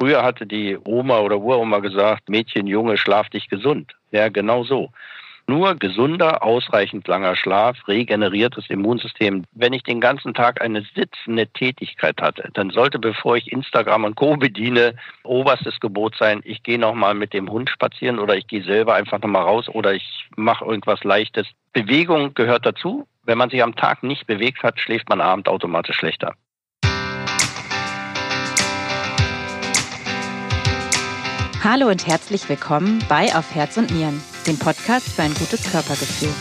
Früher hatte die Oma oder Uroma gesagt, Mädchen, Junge, schlaf dich gesund. Ja, genau so. Nur gesunder, ausreichend langer Schlaf regeneriert das Immunsystem. Wenn ich den ganzen Tag eine sitzende Tätigkeit hatte, dann sollte, bevor ich Instagram und Co. bediene, oberstes Gebot sein, ich gehe nochmal mit dem Hund spazieren oder ich gehe selber einfach nochmal raus oder ich mache irgendwas Leichtes. Bewegung gehört dazu. Wenn man sich am Tag nicht bewegt hat, schläft man abend automatisch schlechter. Hallo und herzlich willkommen bei Auf Herz und Nieren, dem Podcast für ein gutes Körpergefühl.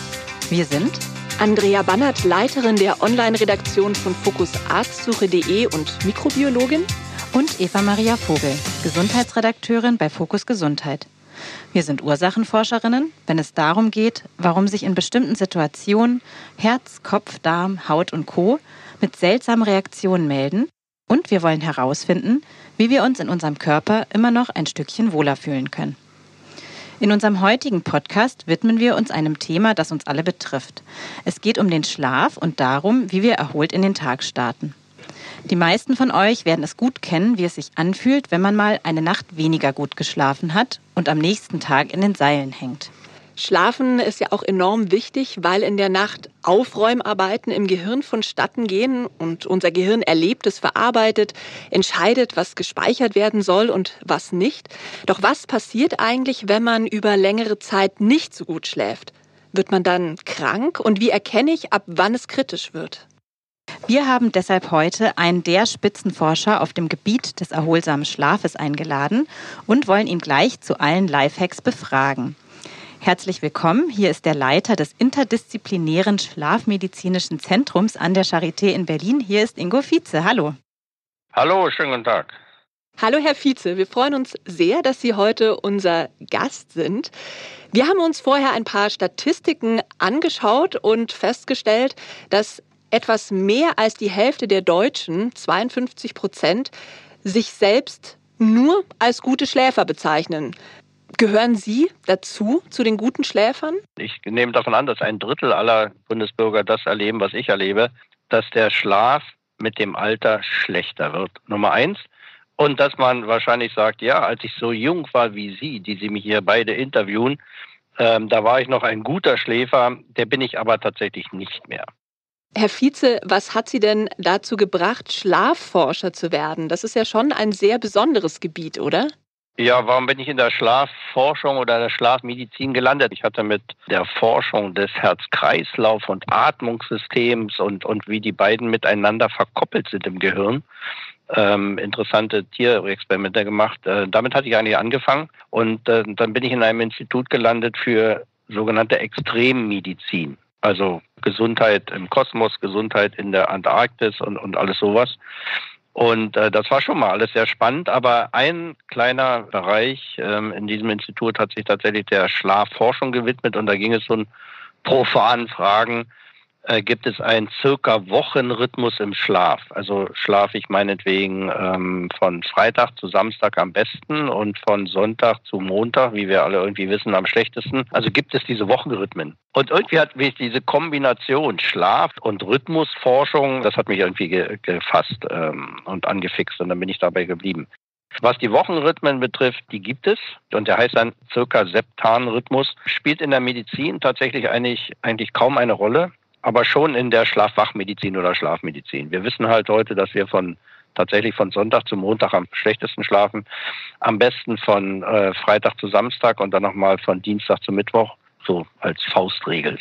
Wir sind Andrea Bannert, Leiterin der Online-Redaktion von fokusarztsuche.de und Mikrobiologin und Eva Maria Vogel, Gesundheitsredakteurin bei Fokus Gesundheit. Wir sind Ursachenforscherinnen, wenn es darum geht, warum sich in bestimmten Situationen Herz, Kopf, Darm, Haut und Co. mit seltsamen Reaktionen melden. Und wir wollen herausfinden, wie wir uns in unserem Körper immer noch ein Stückchen wohler fühlen können. In unserem heutigen Podcast widmen wir uns einem Thema, das uns alle betrifft. Es geht um den Schlaf und darum, wie wir erholt in den Tag starten. Die meisten von euch werden es gut kennen, wie es sich anfühlt, wenn man mal eine Nacht weniger gut geschlafen hat und am nächsten Tag in den Seilen hängt. Schlafen ist ja auch enorm wichtig, weil in der Nacht Aufräumarbeiten im Gehirn vonstatten gehen und unser Gehirn erlebt es, verarbeitet, entscheidet, was gespeichert werden soll und was nicht. Doch was passiert eigentlich, wenn man über längere Zeit nicht so gut schläft? Wird man dann krank und wie erkenne ich, ab wann es kritisch wird? Wir haben deshalb heute einen der Spitzenforscher auf dem Gebiet des erholsamen Schlafes eingeladen und wollen ihn gleich zu allen Lifehacks befragen. Herzlich willkommen. Hier ist der Leiter des interdisziplinären Schlafmedizinischen Zentrums an der Charité in Berlin. Hier ist Ingo Vize. Hallo. Hallo, schönen guten Tag. Hallo, Herr Vize. Wir freuen uns sehr, dass Sie heute unser Gast sind. Wir haben uns vorher ein paar Statistiken angeschaut und festgestellt, dass etwas mehr als die Hälfte der Deutschen, 52 Prozent, sich selbst nur als gute Schläfer bezeichnen. Gehören Sie dazu, zu den guten Schläfern? Ich nehme davon an, dass ein Drittel aller Bundesbürger das erleben, was ich erlebe, dass der Schlaf mit dem Alter schlechter wird. Nummer eins. Und dass man wahrscheinlich sagt, ja, als ich so jung war wie Sie, die Sie mich hier beide interviewen, ähm, da war ich noch ein guter Schläfer, der bin ich aber tatsächlich nicht mehr. Herr Vize, was hat Sie denn dazu gebracht, Schlafforscher zu werden? Das ist ja schon ein sehr besonderes Gebiet, oder? Ja, warum bin ich in der Schlafforschung oder der Schlafmedizin gelandet? Ich hatte mit der Forschung des Herz-Kreislauf- und Atmungssystems und, und wie die beiden miteinander verkoppelt sind im Gehirn ähm, interessante Tierexperimente gemacht. Äh, damit hatte ich eigentlich angefangen und äh, dann bin ich in einem Institut gelandet für sogenannte Extremmedizin. Also Gesundheit im Kosmos, Gesundheit in der Antarktis und, und alles sowas. Und äh, das war schon mal alles sehr spannend, aber ein kleiner Bereich ähm, in diesem Institut hat sich tatsächlich der Schlafforschung gewidmet und da ging es um profanen Fragen, äh, gibt es einen circa Wochenrhythmus im Schlaf. Also schlafe ich meinetwegen ähm, von Freitag zu Samstag am besten und von Sonntag zu Montag, wie wir alle irgendwie wissen, am schlechtesten. Also gibt es diese Wochenrhythmen. Und irgendwie hat mich diese Kombination Schlaf und Rhythmusforschung, das hat mich irgendwie ge gefasst ähm, und angefixt und dann bin ich dabei geblieben. Was die Wochenrhythmen betrifft, die gibt es und der heißt dann circa Septan-Rhythmus, spielt in der Medizin tatsächlich eigentlich, eigentlich kaum eine Rolle aber schon in der Schlafwachmedizin oder Schlafmedizin. Wir wissen halt heute, dass wir von tatsächlich von Sonntag zu Montag am schlechtesten schlafen, am besten von äh, Freitag zu Samstag und dann nochmal von Dienstag zu Mittwoch, so als Faustregel.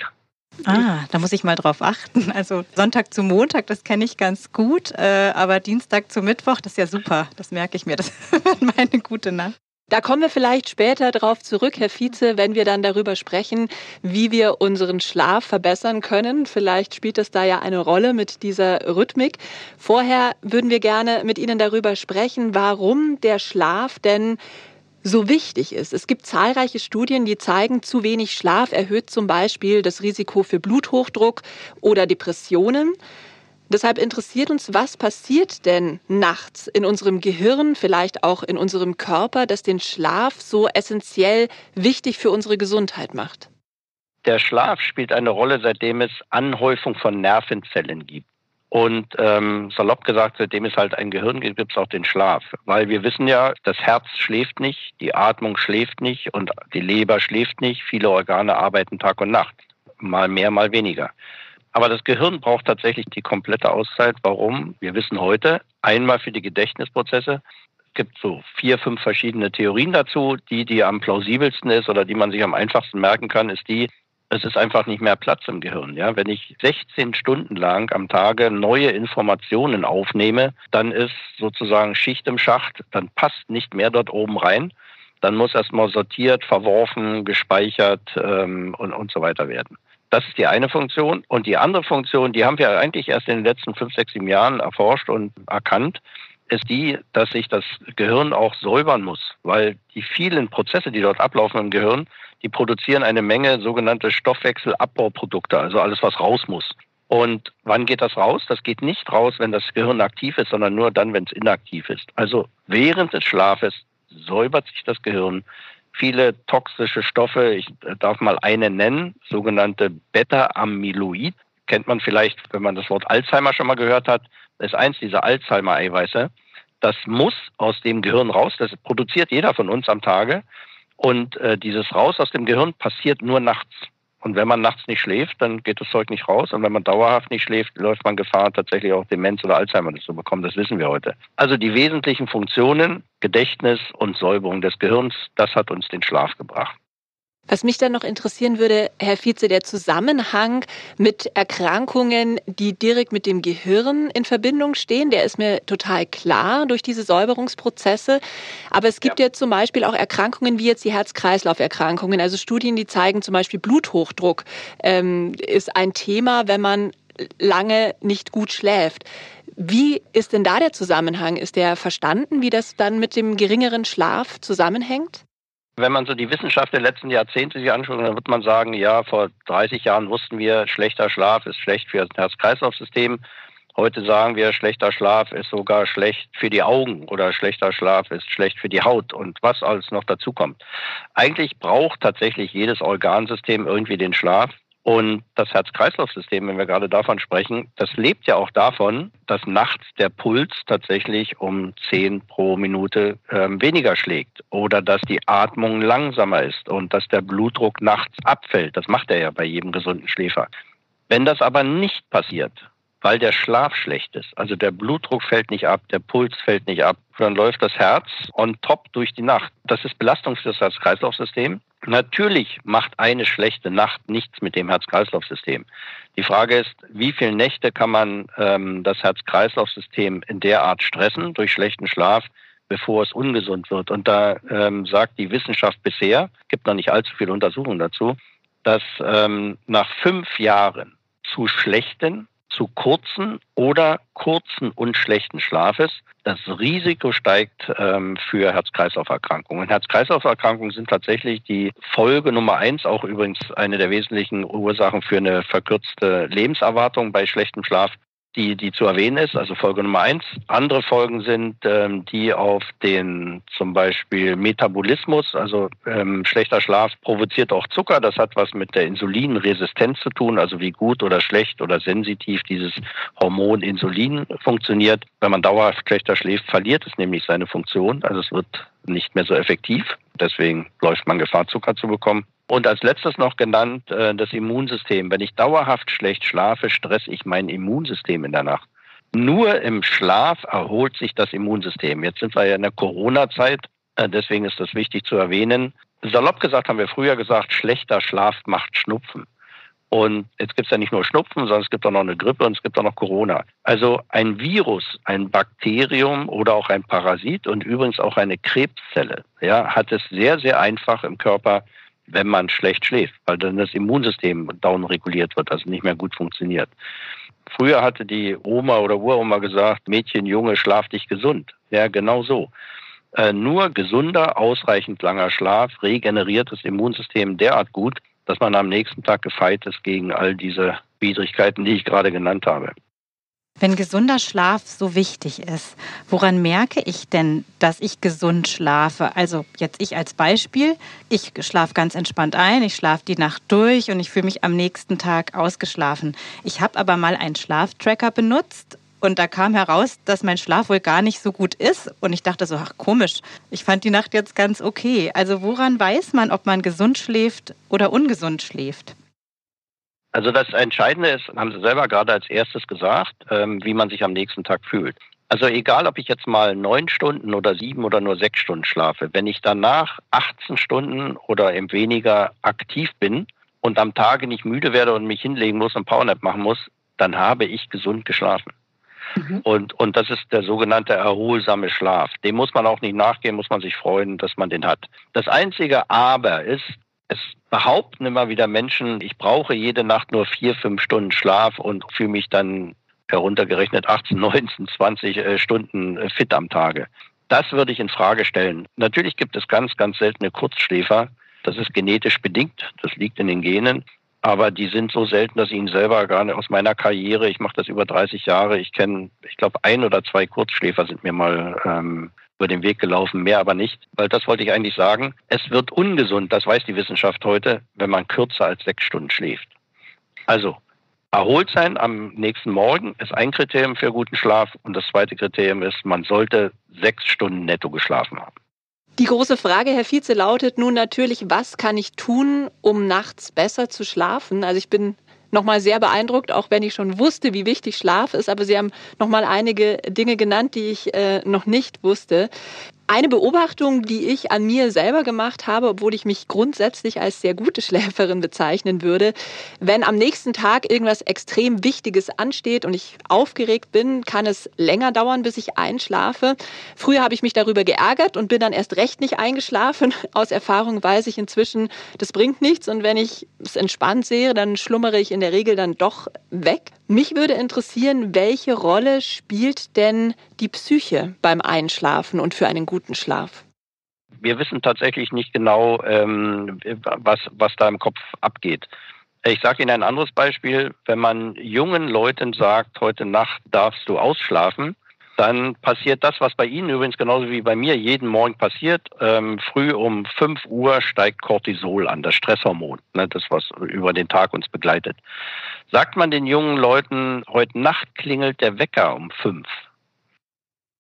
Ah, da muss ich mal drauf achten. Also Sonntag zu Montag, das kenne ich ganz gut, äh, aber Dienstag zu Mittwoch, das ist ja super. Das merke ich mir. Das wird meine gute Nacht. Da kommen wir vielleicht später darauf zurück, Herr Vize, wenn wir dann darüber sprechen, wie wir unseren Schlaf verbessern können. Vielleicht spielt es da ja eine Rolle mit dieser Rhythmik. Vorher würden wir gerne mit Ihnen darüber sprechen, warum der Schlaf denn so wichtig ist. Es gibt zahlreiche Studien, die zeigen, zu wenig Schlaf erhöht zum Beispiel das Risiko für Bluthochdruck oder Depressionen. Deshalb interessiert uns, was passiert denn nachts in unserem Gehirn, vielleicht auch in unserem Körper, das den Schlaf so essentiell wichtig für unsere Gesundheit macht? Der Schlaf spielt eine Rolle, seitdem es Anhäufung von Nervenzellen gibt. Und ähm, salopp gesagt, seitdem es halt ein Gehirn gibt, gibt es auch den Schlaf. Weil wir wissen ja, das Herz schläft nicht, die Atmung schläft nicht und die Leber schläft nicht. Viele Organe arbeiten Tag und Nacht. Mal mehr, mal weniger. Aber das Gehirn braucht tatsächlich die komplette Auszeit. Warum? Wir wissen heute, einmal für die Gedächtnisprozesse. Es gibt so vier, fünf verschiedene Theorien dazu. Die, die am plausibelsten ist oder die man sich am einfachsten merken kann, ist die, es ist einfach nicht mehr Platz im Gehirn. Ja? Wenn ich 16 Stunden lang am Tage neue Informationen aufnehme, dann ist sozusagen Schicht im Schacht, dann passt nicht mehr dort oben rein. Dann muss erstmal sortiert, verworfen, gespeichert ähm, und, und so weiter werden. Das ist die eine Funktion. Und die andere Funktion, die haben wir eigentlich erst in den letzten fünf, sechs, sieben Jahren erforscht und erkannt, ist die, dass sich das Gehirn auch säubern muss, weil die vielen Prozesse, die dort ablaufen im Gehirn, die produzieren eine Menge sogenannte Stoffwechselabbauprodukte, also alles, was raus muss. Und wann geht das raus? Das geht nicht raus, wenn das Gehirn aktiv ist, sondern nur dann, wenn es inaktiv ist. Also während des Schlafes säubert sich das Gehirn. Viele toxische Stoffe, ich darf mal eine nennen, sogenannte Beta-Amyloid, kennt man vielleicht, wenn man das Wort Alzheimer schon mal gehört hat, das ist eins dieser Alzheimer-Eiweiße. Das muss aus dem Gehirn raus, das produziert jeder von uns am Tage. Und äh, dieses Raus aus dem Gehirn passiert nur nachts. Und wenn man nachts nicht schläft, dann geht das Zeug nicht raus. Und wenn man dauerhaft nicht schläft, läuft man Gefahr, tatsächlich auch Demenz oder Alzheimer zu bekommen. Das wissen wir heute. Also die wesentlichen Funktionen, Gedächtnis und Säuberung des Gehirns, das hat uns den Schlaf gebracht. Was mich dann noch interessieren würde, Herr Vize, der Zusammenhang mit Erkrankungen, die direkt mit dem Gehirn in Verbindung stehen, der ist mir total klar durch diese Säuberungsprozesse. Aber es gibt ja, ja zum Beispiel auch Erkrankungen wie jetzt die Herz-Kreislauf-Erkrankungen, also Studien, die zeigen zum Beispiel Bluthochdruck ähm, ist ein Thema, wenn man lange nicht gut schläft. Wie ist denn da der Zusammenhang? Ist der verstanden, wie das dann mit dem geringeren Schlaf zusammenhängt? Wenn man so die Wissenschaft der letzten Jahrzehnte sich anschaut, dann wird man sagen, ja, vor 30 Jahren wussten wir, schlechter Schlaf ist schlecht für das Herz-Kreislauf-System. Heute sagen wir, schlechter Schlaf ist sogar schlecht für die Augen oder schlechter Schlaf ist schlecht für die Haut und was alles noch dazu kommt. Eigentlich braucht tatsächlich jedes Organsystem irgendwie den Schlaf. Und das Herz-Kreislauf-System, wenn wir gerade davon sprechen, das lebt ja auch davon, dass nachts der Puls tatsächlich um 10 pro Minute ähm, weniger schlägt oder dass die Atmung langsamer ist und dass der Blutdruck nachts abfällt. Das macht er ja bei jedem gesunden Schläfer. Wenn das aber nicht passiert, weil der Schlaf schlecht ist. Also der Blutdruck fällt nicht ab, der Puls fällt nicht ab. Dann läuft das Herz on top durch die Nacht. Das ist Belastung für das Herz-Kreislauf-System. Natürlich macht eine schlechte Nacht nichts mit dem Herz-Kreislauf-System. Die Frage ist, wie viele Nächte kann man ähm, das Herz-Kreislauf-System in der Art stressen durch schlechten Schlaf, bevor es ungesund wird? Und da ähm, sagt die Wissenschaft bisher, gibt noch nicht allzu viele Untersuchungen dazu, dass ähm, nach fünf Jahren zu schlechten zu kurzen oder kurzen und schlechten Schlafes. Das Risiko steigt ähm, für Herz-Kreislauf-Erkrankungen. Herz-Kreislauf-Erkrankungen sind tatsächlich die Folge Nummer eins, auch übrigens eine der wesentlichen Ursachen für eine verkürzte Lebenserwartung bei schlechtem Schlaf die, die zu erwähnen ist, also Folge Nummer eins. Andere Folgen sind ähm, die auf den zum Beispiel Metabolismus, also ähm, schlechter Schlaf provoziert auch Zucker. Das hat was mit der Insulinresistenz zu tun, also wie gut oder schlecht oder sensitiv dieses Hormon Insulin funktioniert. Wenn man dauerhaft schlechter schläft, verliert es nämlich seine Funktion, also es wird nicht mehr so effektiv. Deswegen läuft man Gefahr, Zucker zu bekommen. Und als letztes noch genannt äh, das Immunsystem. Wenn ich dauerhaft schlecht schlafe, stresse ich mein Immunsystem in der Nacht. Nur im Schlaf erholt sich das Immunsystem. Jetzt sind wir ja in der Corona-Zeit, äh, deswegen ist das wichtig zu erwähnen. Salopp gesagt haben wir früher gesagt, schlechter Schlaf macht Schnupfen. Und jetzt gibt es ja nicht nur Schnupfen, sondern es gibt auch noch eine Grippe und es gibt auch noch Corona. Also ein Virus, ein Bakterium oder auch ein Parasit und übrigens auch eine Krebszelle, ja, hat es sehr, sehr einfach im Körper, wenn man schlecht schläft, weil dann das Immunsystem down reguliert wird, also nicht mehr gut funktioniert. Früher hatte die Oma oder Uroma gesagt, Mädchen, Junge, schlaf dich gesund. Ja, genau so. Äh, nur gesunder, ausreichend langer Schlaf regeneriert das Immunsystem derart gut, dass man am nächsten Tag gefeit ist gegen all diese Widrigkeiten, die ich gerade genannt habe. Wenn gesunder Schlaf so wichtig ist, woran merke ich denn, dass ich gesund schlafe? Also jetzt ich als Beispiel, ich schlafe ganz entspannt ein, ich schlafe die Nacht durch und ich fühle mich am nächsten Tag ausgeschlafen. Ich habe aber mal einen Schlaftracker benutzt und da kam heraus, dass mein Schlaf wohl gar nicht so gut ist. Und ich dachte so, ach komisch, ich fand die Nacht jetzt ganz okay. Also woran weiß man, ob man gesund schläft oder ungesund schläft? Also das Entscheidende ist, haben Sie selber gerade als erstes gesagt, ähm, wie man sich am nächsten Tag fühlt. Also egal, ob ich jetzt mal neun Stunden oder sieben oder nur sechs Stunden schlafe, wenn ich danach 18 Stunden oder eben weniger aktiv bin und am Tage nicht müde werde und mich hinlegen muss und Powernap machen muss, dann habe ich gesund geschlafen. Mhm. Und, und das ist der sogenannte erholsame Schlaf. Dem muss man auch nicht nachgehen, muss man sich freuen, dass man den hat. Das einzige Aber ist, es behaupten immer wieder Menschen, ich brauche jede Nacht nur vier, fünf Stunden Schlaf und fühle mich dann heruntergerechnet 18, 19, 20 Stunden äh, fit am Tage. Das würde ich in Frage stellen. Natürlich gibt es ganz, ganz seltene Kurzschläfer. Das ist genetisch bedingt. Das liegt in den Genen. Aber die sind so selten, dass ich ihn selber gar nicht aus meiner Karriere, ich mache das über 30 Jahre, ich kenne, ich glaube, ein oder zwei Kurzschläfer sind mir mal ähm, über den Weg gelaufen, mehr aber nicht. Weil das wollte ich eigentlich sagen. Es wird ungesund, das weiß die Wissenschaft heute, wenn man kürzer als sechs Stunden schläft. Also, erholt sein am nächsten Morgen ist ein Kriterium für guten Schlaf. Und das zweite Kriterium ist, man sollte sechs Stunden netto geschlafen haben. Die große Frage, Herr Vize, lautet nun natürlich, was kann ich tun, um nachts besser zu schlafen? Also ich bin nochmal sehr beeindruckt, auch wenn ich schon wusste, wie wichtig Schlaf ist. Aber Sie haben nochmal einige Dinge genannt, die ich äh, noch nicht wusste. Eine Beobachtung, die ich an mir selber gemacht habe, obwohl ich mich grundsätzlich als sehr gute Schläferin bezeichnen würde, wenn am nächsten Tag irgendwas extrem Wichtiges ansteht und ich aufgeregt bin, kann es länger dauern, bis ich einschlafe. Früher habe ich mich darüber geärgert und bin dann erst recht nicht eingeschlafen. Aus Erfahrung weiß ich inzwischen, das bringt nichts und wenn ich es entspannt sehe, dann schlummere ich in der Regel dann doch weg. Mich würde interessieren, welche Rolle spielt denn die Psyche beim Einschlafen und für einen guten Schlaf? Wir wissen tatsächlich nicht genau, ähm, was, was da im Kopf abgeht. Ich sage Ihnen ein anderes Beispiel. Wenn man jungen Leuten sagt, heute Nacht darfst du ausschlafen, dann passiert das, was bei Ihnen übrigens genauso wie bei mir jeden Morgen passiert. Ähm, früh um 5 Uhr steigt Cortisol an, das Stresshormon, ne, das, was über den Tag uns begleitet. Sagt man den jungen Leuten, heute Nacht klingelt der Wecker um 5,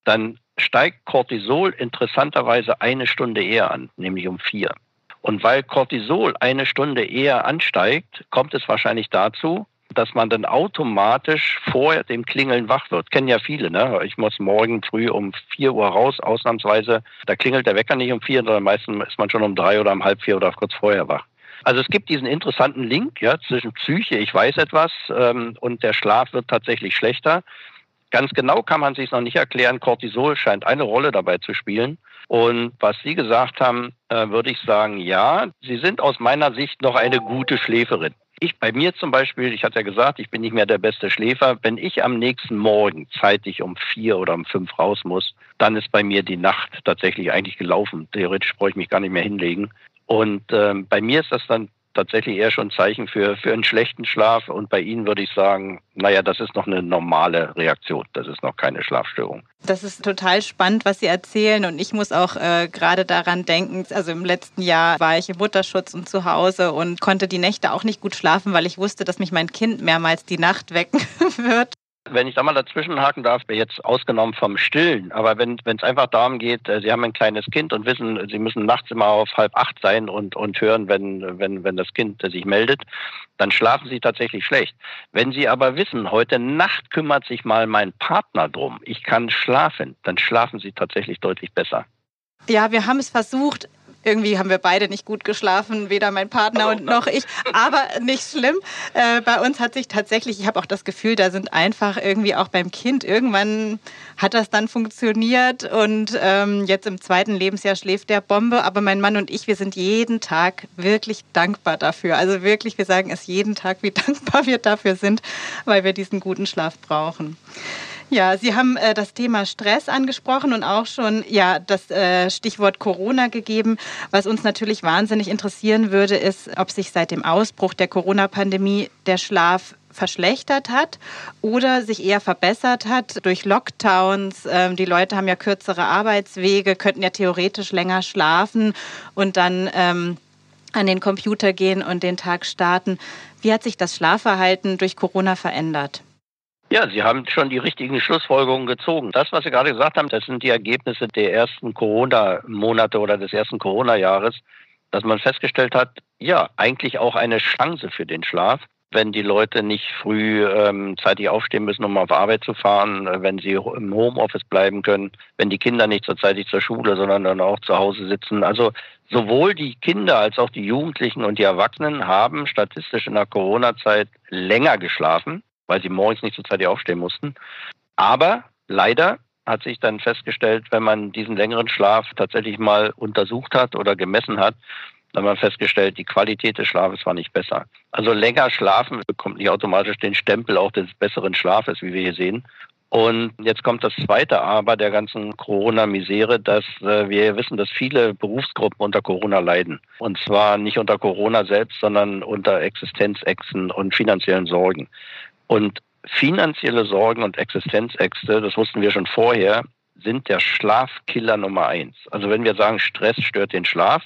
dann steigt Cortisol interessanterweise eine Stunde eher an, nämlich um 4. Und weil Cortisol eine Stunde eher ansteigt, kommt es wahrscheinlich dazu, dass man dann automatisch vor dem Klingeln wach wird. Kennen ja viele, ne? Ich muss morgen früh um 4 Uhr raus, ausnahmsweise. Da klingelt der Wecker nicht um 4, sondern meistens ist man schon um 3 oder um halb 4 oder kurz vorher wach. Also es gibt diesen interessanten Link ja, zwischen Psyche, ich weiß etwas, ähm, und der Schlaf wird tatsächlich schlechter. Ganz genau kann man sich noch nicht erklären. Cortisol scheint eine Rolle dabei zu spielen. Und was Sie gesagt haben, äh, würde ich sagen, ja, Sie sind aus meiner Sicht noch eine gute Schläferin. Ich bei mir zum Beispiel, ich hatte ja gesagt, ich bin nicht mehr der beste Schläfer. Wenn ich am nächsten Morgen zeitig um vier oder um fünf raus muss, dann ist bei mir die Nacht tatsächlich eigentlich gelaufen. Theoretisch brauche ich mich gar nicht mehr hinlegen. Und ähm, bei mir ist das dann tatsächlich eher schon Zeichen für, für einen schlechten Schlaf. Und bei Ihnen würde ich sagen, naja, das ist noch eine normale Reaktion. Das ist noch keine Schlafstörung. Das ist total spannend, was Sie erzählen. Und ich muss auch äh, gerade daran denken, also im letzten Jahr war ich im Mutterschutz und zu Hause und konnte die Nächte auch nicht gut schlafen, weil ich wusste, dass mich mein Kind mehrmals die Nacht wecken wird. Wenn ich da mal dazwischenhaken darf, jetzt ausgenommen vom Stillen, aber wenn es einfach darum geht, äh, Sie haben ein kleines Kind und wissen, Sie müssen nachts immer auf halb acht sein und, und hören, wenn, wenn, wenn das Kind sich meldet, dann schlafen Sie tatsächlich schlecht. Wenn Sie aber wissen, heute Nacht kümmert sich mal mein Partner drum, ich kann schlafen, dann schlafen Sie tatsächlich deutlich besser. Ja, wir haben es versucht irgendwie haben wir beide nicht gut geschlafen, weder mein Partner und noch ich. Aber nicht schlimm. Äh, bei uns hat sich tatsächlich, ich habe auch das Gefühl, da sind einfach irgendwie auch beim Kind irgendwann hat das dann funktioniert und ähm, jetzt im zweiten Lebensjahr schläft der Bombe. Aber mein Mann und ich, wir sind jeden Tag wirklich dankbar dafür. Also wirklich, wir sagen es jeden Tag, wie dankbar wir dafür sind, weil wir diesen guten Schlaf brauchen. Ja, Sie haben äh, das Thema Stress angesprochen und auch schon ja das äh, Stichwort Corona gegeben. Was uns natürlich wahnsinnig interessieren würde, ist, ob sich seit dem Ausbruch der Corona-Pandemie der Schlaf verschlechtert hat oder sich eher verbessert hat durch Lockdowns. Ähm, die Leute haben ja kürzere Arbeitswege, könnten ja theoretisch länger schlafen und dann ähm, an den Computer gehen und den Tag starten. Wie hat sich das Schlafverhalten durch Corona verändert? Ja, Sie haben schon die richtigen Schlussfolgerungen gezogen. Das, was Sie gerade gesagt haben, das sind die Ergebnisse der ersten Corona-Monate oder des ersten Corona-Jahres, dass man festgestellt hat, ja, eigentlich auch eine Chance für den Schlaf, wenn die Leute nicht früh ähm, zeitig aufstehen müssen, um auf Arbeit zu fahren, äh, wenn sie im Homeoffice bleiben können, wenn die Kinder nicht so zeitig zur Schule, sondern dann auch zu Hause sitzen. Also sowohl die Kinder als auch die Jugendlichen und die Erwachsenen haben statistisch in der Corona-Zeit länger geschlafen weil sie morgens nicht so zeitig aufstehen mussten. Aber leider hat sich dann festgestellt, wenn man diesen längeren Schlaf tatsächlich mal untersucht hat oder gemessen hat, dann hat man festgestellt, die Qualität des Schlafes war nicht besser. Also länger schlafen bekommt nicht automatisch den Stempel auch des besseren Schlafes, wie wir hier sehen. Und jetzt kommt das zweite Aber der ganzen Corona-Misere, dass äh, wir wissen, dass viele Berufsgruppen unter Corona leiden. Und zwar nicht unter Corona selbst, sondern unter Existenzächsen und finanziellen Sorgen. Und finanzielle Sorgen und Existenzängste, das wussten wir schon vorher, sind der Schlafkiller Nummer eins. Also wenn wir sagen, Stress stört den Schlaf,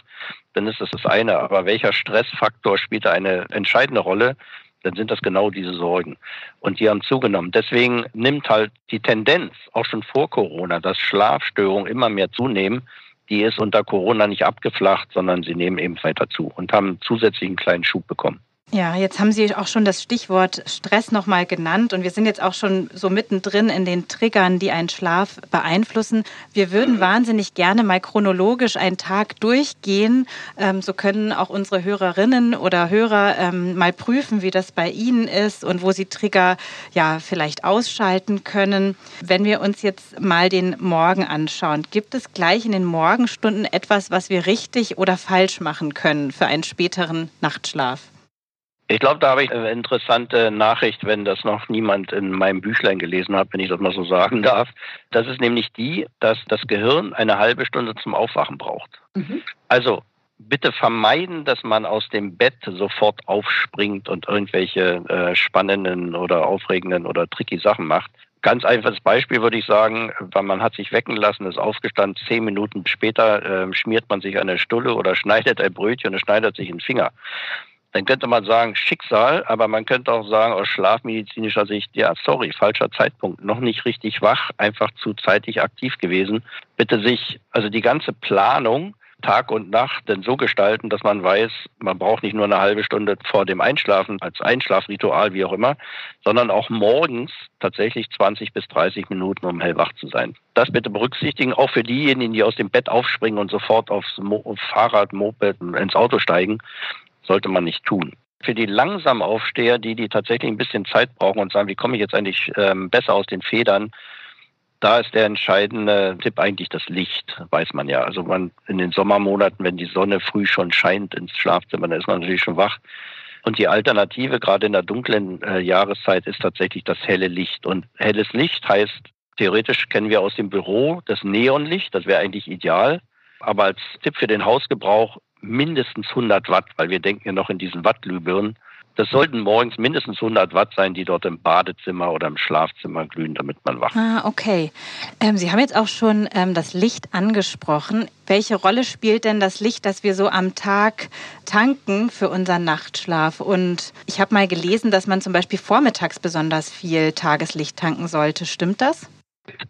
dann ist das das eine. Aber welcher Stressfaktor spielt da eine entscheidende Rolle? Dann sind das genau diese Sorgen. Und die haben zugenommen. Deswegen nimmt halt die Tendenz, auch schon vor Corona, dass Schlafstörungen immer mehr zunehmen. Die ist unter Corona nicht abgeflacht, sondern sie nehmen eben weiter zu und haben einen kleinen Schub bekommen. Ja, jetzt haben Sie auch schon das Stichwort Stress nochmal genannt und wir sind jetzt auch schon so mittendrin in den Triggern, die einen Schlaf beeinflussen. Wir würden wahnsinnig gerne mal chronologisch einen Tag durchgehen. Ähm, so können auch unsere Hörerinnen oder Hörer ähm, mal prüfen, wie das bei Ihnen ist und wo Sie Trigger ja vielleicht ausschalten können. Wenn wir uns jetzt mal den Morgen anschauen, gibt es gleich in den Morgenstunden etwas, was wir richtig oder falsch machen können für einen späteren Nachtschlaf? Ich glaube, da habe ich eine interessante Nachricht, wenn das noch niemand in meinem Büchlein gelesen hat, wenn ich das mal so sagen darf. Das ist nämlich die, dass das Gehirn eine halbe Stunde zum Aufwachen braucht. Mhm. Also bitte vermeiden, dass man aus dem Bett sofort aufspringt und irgendwelche äh, spannenden oder aufregenden oder tricky Sachen macht. Ganz einfaches Beispiel würde ich sagen, weil man hat sich wecken lassen, ist aufgestanden, zehn Minuten später äh, schmiert man sich eine Stulle oder schneidet ein Brötchen und schneidet sich einen Finger dann könnte man sagen Schicksal, aber man könnte auch sagen aus schlafmedizinischer Sicht, ja, sorry, falscher Zeitpunkt, noch nicht richtig wach, einfach zu zeitig aktiv gewesen. Bitte sich, also die ganze Planung Tag und Nacht denn so gestalten, dass man weiß, man braucht nicht nur eine halbe Stunde vor dem Einschlafen als Einschlafritual, wie auch immer, sondern auch morgens tatsächlich 20 bis 30 Minuten, um hellwach zu sein. Das bitte berücksichtigen, auch für diejenigen, die aus dem Bett aufspringen und sofort aufs Mo Fahrrad, Moped, ins Auto steigen sollte man nicht tun. Für die langsam Aufsteher, die, die tatsächlich ein bisschen Zeit brauchen und sagen, wie komme ich jetzt eigentlich ähm, besser aus den Federn, da ist der entscheidende Tipp eigentlich das Licht, weiß man ja. Also man in den Sommermonaten, wenn die Sonne früh schon scheint ins Schlafzimmer, dann ist man natürlich schon wach. Und die Alternative, gerade in der dunklen äh, Jahreszeit, ist tatsächlich das helle Licht. Und helles Licht heißt, theoretisch kennen wir aus dem Büro das Neonlicht, das wäre eigentlich ideal. Aber als Tipp für den Hausgebrauch mindestens 100 Watt, weil wir denken ja noch in diesen Wattglühbirnen. Das sollten morgens mindestens 100 Watt sein, die dort im Badezimmer oder im Schlafzimmer glühen, damit man wach Ah, okay. Ähm, Sie haben jetzt auch schon ähm, das Licht angesprochen. Welche Rolle spielt denn das Licht, das wir so am Tag tanken für unseren Nachtschlaf? Und ich habe mal gelesen, dass man zum Beispiel vormittags besonders viel Tageslicht tanken sollte. Stimmt das?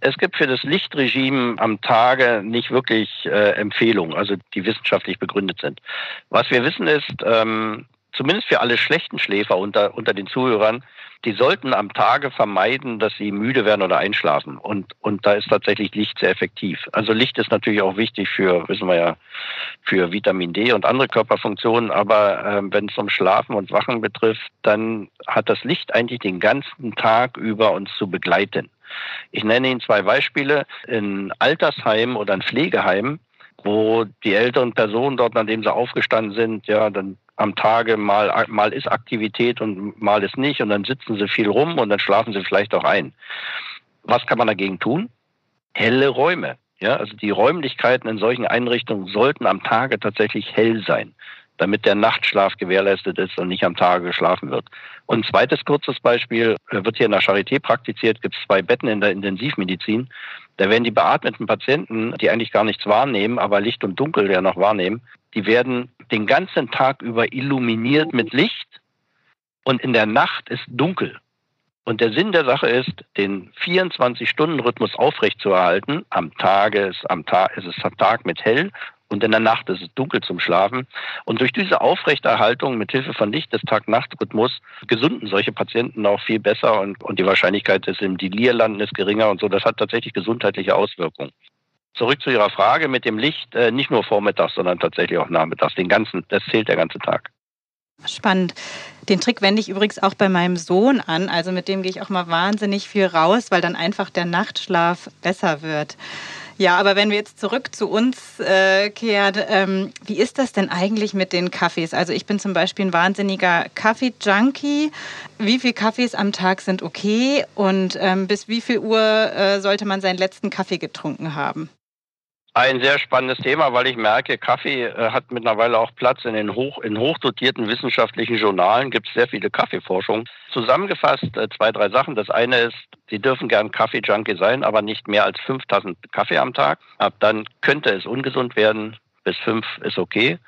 Es gibt für das Lichtregime am Tage nicht wirklich äh, Empfehlungen, also die wissenschaftlich begründet sind. Was wir wissen ist, ähm, zumindest für alle schlechten Schläfer unter, unter den Zuhörern, die sollten am Tage vermeiden, dass sie müde werden oder einschlafen. Und, und da ist tatsächlich Licht sehr effektiv. Also Licht ist natürlich auch wichtig für, wissen wir ja, für Vitamin D und andere Körperfunktionen. Aber äh, wenn es um Schlafen und Wachen betrifft, dann hat das Licht eigentlich den ganzen Tag über uns zu begleiten. Ich nenne Ihnen zwei Beispiele. In Altersheimen oder in Pflegeheimen, wo die älteren Personen dort, nachdem sie aufgestanden sind, ja, dann am Tage mal, mal ist Aktivität und mal ist nicht und dann sitzen sie viel rum und dann schlafen sie vielleicht auch ein. Was kann man dagegen tun? Helle Räume. Ja, also die Räumlichkeiten in solchen Einrichtungen sollten am Tage tatsächlich hell sein. Damit der Nachtschlaf gewährleistet ist und nicht am Tage geschlafen wird. Und ein zweites kurzes Beispiel äh, wird hier in der Charité praktiziert, gibt es zwei Betten in der Intensivmedizin. Da werden die beatmeten Patienten, die eigentlich gar nichts wahrnehmen, aber Licht und Dunkel ja noch wahrnehmen, die werden den ganzen Tag über illuminiert mit Licht und in der Nacht ist dunkel. Und der Sinn der Sache ist, den 24-Stunden-Rhythmus aufrechtzuerhalten. Am Tage ist, am Tag ist es am Tag mit hell und in der Nacht ist es dunkel zum Schlafen. Und durch diese Aufrechterhaltung mit Hilfe von Licht des Tag-Nacht-Rhythmus gesunden solche Patienten auch viel besser und, und die Wahrscheinlichkeit, dass sie im Delir landen, ist geringer und so. Das hat tatsächlich gesundheitliche Auswirkungen. Zurück zu Ihrer Frage mit dem Licht, äh, nicht nur vormittags, sondern tatsächlich auch nachmittags. Den ganzen, das zählt der ganze Tag. Spannend. Den Trick wende ich übrigens auch bei meinem Sohn an. Also mit dem gehe ich auch mal wahnsinnig viel raus, weil dann einfach der Nachtschlaf besser wird. Ja, aber wenn wir jetzt zurück zu uns äh, kehren, ähm, wie ist das denn eigentlich mit den Kaffees? Also ich bin zum Beispiel ein wahnsinniger Kaffee-Junkie. Wie viele Kaffees am Tag sind okay und ähm, bis wie viel Uhr äh, sollte man seinen letzten Kaffee getrunken haben? Ein sehr spannendes Thema, weil ich merke, Kaffee äh, hat mittlerweile auch Platz in den hoch, in hochdotierten wissenschaftlichen Journalen, gibt es sehr viele Kaffeeforschung. Zusammengefasst äh, zwei, drei Sachen. Das eine ist, Sie dürfen gern Kaffee-Junkie sein, aber nicht mehr als 5000 Kaffee am Tag. Ab dann könnte es ungesund werden. Bis fünf ist okay.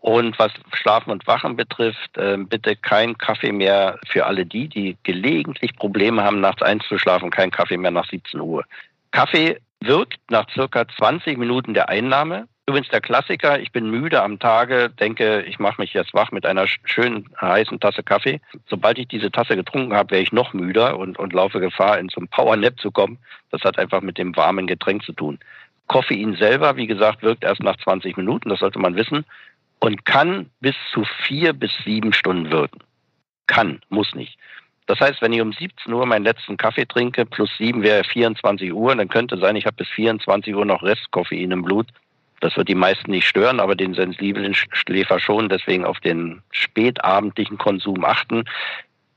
Und was Schlafen und Wachen betrifft, äh, bitte kein Kaffee mehr für alle die, die gelegentlich Probleme haben, nachts einzuschlafen, kein Kaffee mehr nach 17 Uhr. Kaffee wirkt nach circa 20 Minuten der Einnahme. Übrigens der Klassiker, ich bin müde am Tage, denke, ich mache mich jetzt wach mit einer schönen heißen Tasse Kaffee. Sobald ich diese Tasse getrunken habe, wäre ich noch müder und, und laufe Gefahr, in so einen Powernap zu kommen. Das hat einfach mit dem warmen Getränk zu tun. Koffein selber, wie gesagt, wirkt erst nach 20 Minuten, das sollte man wissen, und kann bis zu vier bis sieben Stunden wirken. Kann, muss nicht. Das heißt, wenn ich um 17 Uhr meinen letzten Kaffee trinke, plus 7 wäre 24 Uhr, dann könnte sein, ich habe bis 24 Uhr noch Restkoffein im Blut. Das wird die meisten nicht stören, aber den sensiblen Schläfer schon. Deswegen auf den spätabendlichen Konsum achten.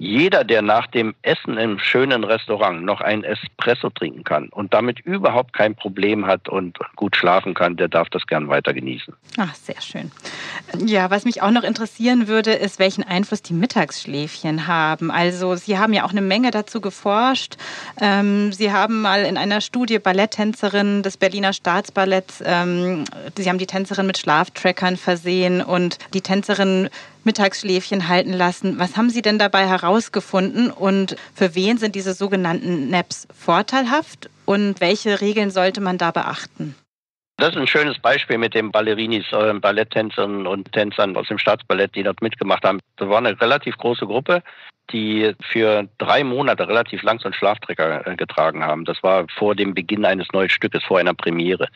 Jeder, der nach dem Essen im schönen Restaurant noch ein Espresso trinken kann und damit überhaupt kein Problem hat und gut schlafen kann, der darf das gern weiter genießen. Ach, sehr schön. Ja, was mich auch noch interessieren würde, ist, welchen Einfluss die Mittagsschläfchen haben. Also Sie haben ja auch eine Menge dazu geforscht. Ähm, Sie haben mal in einer Studie Balletttänzerin des Berliner Staatsballetts, ähm, Sie haben die Tänzerin mit Schlaftrackern versehen und die Tänzerin Mittagsschläfchen halten lassen. Was haben Sie denn dabei herausgefunden und für wen sind diese sogenannten Naps vorteilhaft und welche Regeln sollte man da beachten? Das ist ein schönes Beispiel mit den Ballerinis, äh, Balletttänzern und Tänzern aus dem Staatsballett, die dort mitgemacht haben. Das war eine relativ große Gruppe, die für drei Monate relativ lang so einen Schlafträger äh, getragen haben. Das war vor dem Beginn eines neuen Stückes, vor einer Premiere.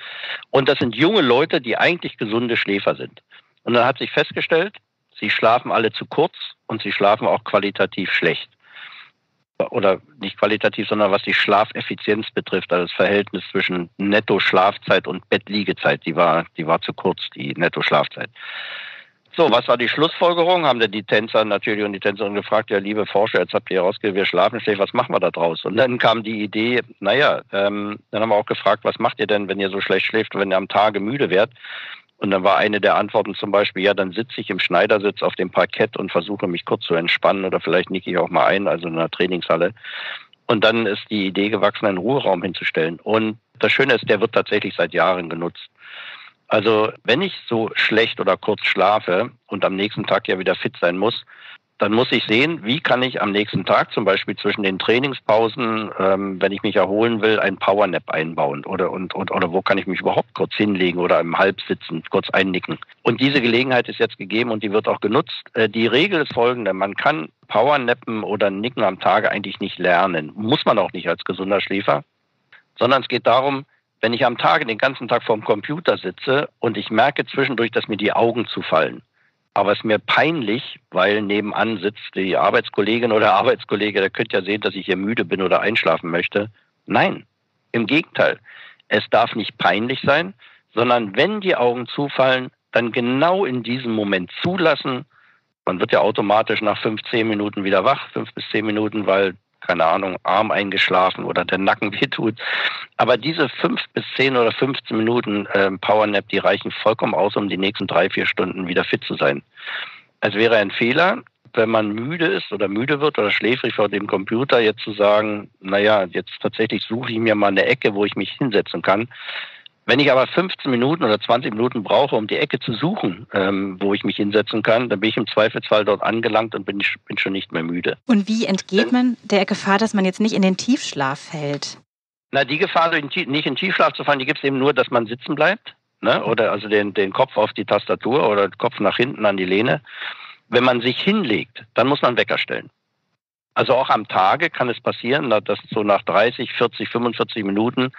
Und das sind junge Leute, die eigentlich gesunde Schläfer sind. Und dann hat sich festgestellt, Sie schlafen alle zu kurz und sie schlafen auch qualitativ schlecht. Oder nicht qualitativ, sondern was die Schlafeffizienz betrifft, also das Verhältnis zwischen Netto-Schlafzeit und Bettliegezeit, die war, die war zu kurz, die Netto-Schlafzeit. So, was war die Schlussfolgerung? Haben dann die Tänzer natürlich und die Tänzerin gefragt, ja, liebe Forscher, jetzt habt ihr herausgegeben, wir schlafen schlecht, was machen wir da draus? Und dann kam die Idee, naja, ähm, dann haben wir auch gefragt, was macht ihr denn, wenn ihr so schlecht schläft, wenn ihr am Tage müde werdet? Und dann war eine der Antworten zum Beispiel, ja, dann sitze ich im Schneidersitz auf dem Parkett und versuche mich kurz zu entspannen oder vielleicht nicke ich auch mal ein, also in einer Trainingshalle. Und dann ist die Idee gewachsen, einen Ruheraum hinzustellen. Und das Schöne ist, der wird tatsächlich seit Jahren genutzt. Also wenn ich so schlecht oder kurz schlafe und am nächsten Tag ja wieder fit sein muss, dann muss ich sehen, wie kann ich am nächsten Tag zum Beispiel zwischen den Trainingspausen, ähm, wenn ich mich erholen will, ein Powernap einbauen oder und, und oder wo kann ich mich überhaupt kurz hinlegen oder im Halbsitzen kurz einnicken. Und diese Gelegenheit ist jetzt gegeben und die wird auch genutzt. Äh, die Regel ist folgende: Man kann Powernappen oder Nicken am Tage eigentlich nicht lernen, muss man auch nicht als gesunder Schläfer, sondern es geht darum, wenn ich am Tage den ganzen Tag vorm Computer sitze und ich merke zwischendurch, dass mir die Augen zufallen aber es ist mir peinlich, weil nebenan sitzt die Arbeitskollegin oder Arbeitskollege, der könnte ja sehen, dass ich hier müde bin oder einschlafen möchte. Nein, im Gegenteil. Es darf nicht peinlich sein, sondern wenn die Augen zufallen, dann genau in diesem Moment zulassen. Man wird ja automatisch nach fünf, zehn Minuten wieder wach, fünf bis zehn Minuten, weil keine Ahnung, Arm eingeschlafen oder der Nacken wehtut. Aber diese fünf bis zehn oder 15 Minuten äh, Powernap, die reichen vollkommen aus, um die nächsten drei, vier Stunden wieder fit zu sein. Es wäre ein Fehler, wenn man müde ist oder müde wird oder schläfrig vor dem Computer, jetzt zu sagen, naja, jetzt tatsächlich suche ich mir mal eine Ecke, wo ich mich hinsetzen kann. Wenn ich aber 15 Minuten oder 20 Minuten brauche, um die Ecke zu suchen, ähm, wo ich mich hinsetzen kann, dann bin ich im Zweifelsfall dort angelangt und bin, bin schon nicht mehr müde. Und wie entgeht man der Gefahr, dass man jetzt nicht in den Tiefschlaf fällt? Na, die Gefahr, nicht in Tiefschlaf zu fallen, die gibt es eben nur, dass man sitzen bleibt. Ne? Oder also den, den Kopf auf die Tastatur oder den Kopf nach hinten an die Lehne. Wenn man sich hinlegt, dann muss man Wecker stellen. Also auch am Tage kann es passieren, dass so nach 30, 40, 45 Minuten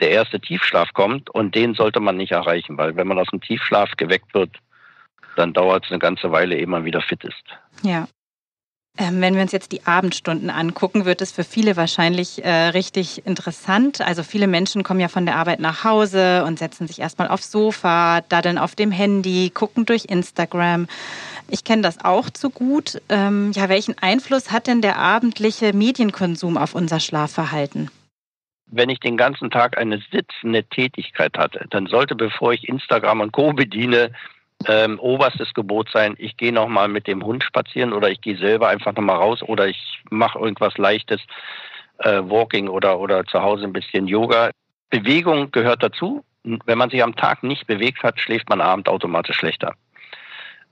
der erste Tiefschlaf kommt und den sollte man nicht erreichen, weil wenn man aus dem Tiefschlaf geweckt wird, dann dauert es eine ganze Weile, ehe man wieder fit ist. Ja. Ähm, wenn wir uns jetzt die Abendstunden angucken, wird es für viele wahrscheinlich äh, richtig interessant. Also viele Menschen kommen ja von der Arbeit nach Hause und setzen sich erstmal aufs Sofa, daddeln auf dem Handy, gucken durch Instagram. Ich kenne das auch zu gut. Ähm, ja, welchen Einfluss hat denn der abendliche Medienkonsum auf unser Schlafverhalten? Wenn ich den ganzen Tag eine sitzende Tätigkeit hatte, dann sollte, bevor ich Instagram und Co. bediene, ähm, oberstes Gebot sein, ich gehe nochmal mit dem Hund spazieren oder ich gehe selber einfach nochmal raus oder ich mache irgendwas Leichtes, äh, Walking oder, oder zu Hause ein bisschen Yoga. Bewegung gehört dazu. Wenn man sich am Tag nicht bewegt hat, schläft man abend automatisch schlechter.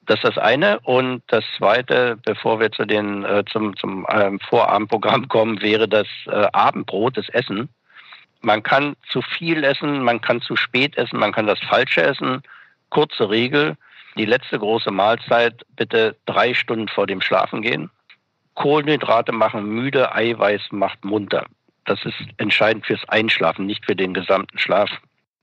Das ist das eine. Und das zweite, bevor wir zu den, äh, zum, zum ähm, Vorabendprogramm kommen, wäre das äh, Abendbrot, das Essen. Man kann zu viel essen, man kann zu spät essen, man kann das Falsche essen kurze Regel, die letzte große Mahlzeit bitte drei Stunden vor dem Schlafen gehen. Kohlenhydrate machen müde, Eiweiß macht munter. Das ist entscheidend fürs Einschlafen, nicht für den gesamten Schlaf.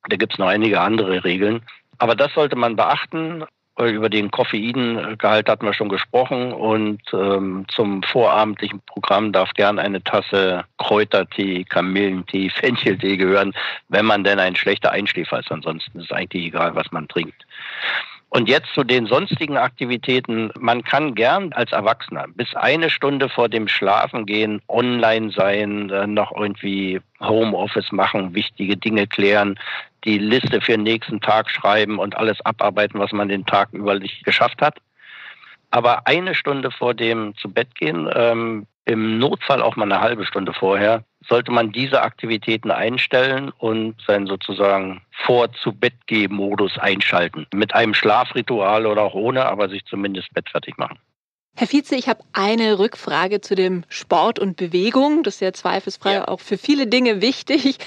Da gibt es noch einige andere Regeln. Aber das sollte man beachten. Über den Koffeingehalt hatten wir schon gesprochen und ähm, zum vorabendlichen Programm darf gern eine Tasse Kräutertee, Kamillentee, Fencheltee gehören, wenn man denn ein schlechter Einschläfer ist. Ansonsten ist es eigentlich egal, was man trinkt. Und jetzt zu den sonstigen Aktivitäten. Man kann gern als Erwachsener bis eine Stunde vor dem Schlafengehen online sein, äh, noch irgendwie Homeoffice machen, wichtige Dinge klären, die Liste für den nächsten Tag schreiben und alles abarbeiten, was man den Tag über nicht geschafft hat. Aber eine Stunde vor dem zu Bett gehen, ähm, im Notfall auch mal eine halbe Stunde vorher, sollte man diese Aktivitäten einstellen und seinen sozusagen Vor-zu-Bett-Geh-Modus einschalten. Mit einem Schlafritual oder auch ohne, aber sich zumindest bettfertig machen. Herr Vize, ich habe eine Rückfrage zu dem Sport und Bewegung. Das ist ja zweifelsfrei ja. auch für viele Dinge wichtig.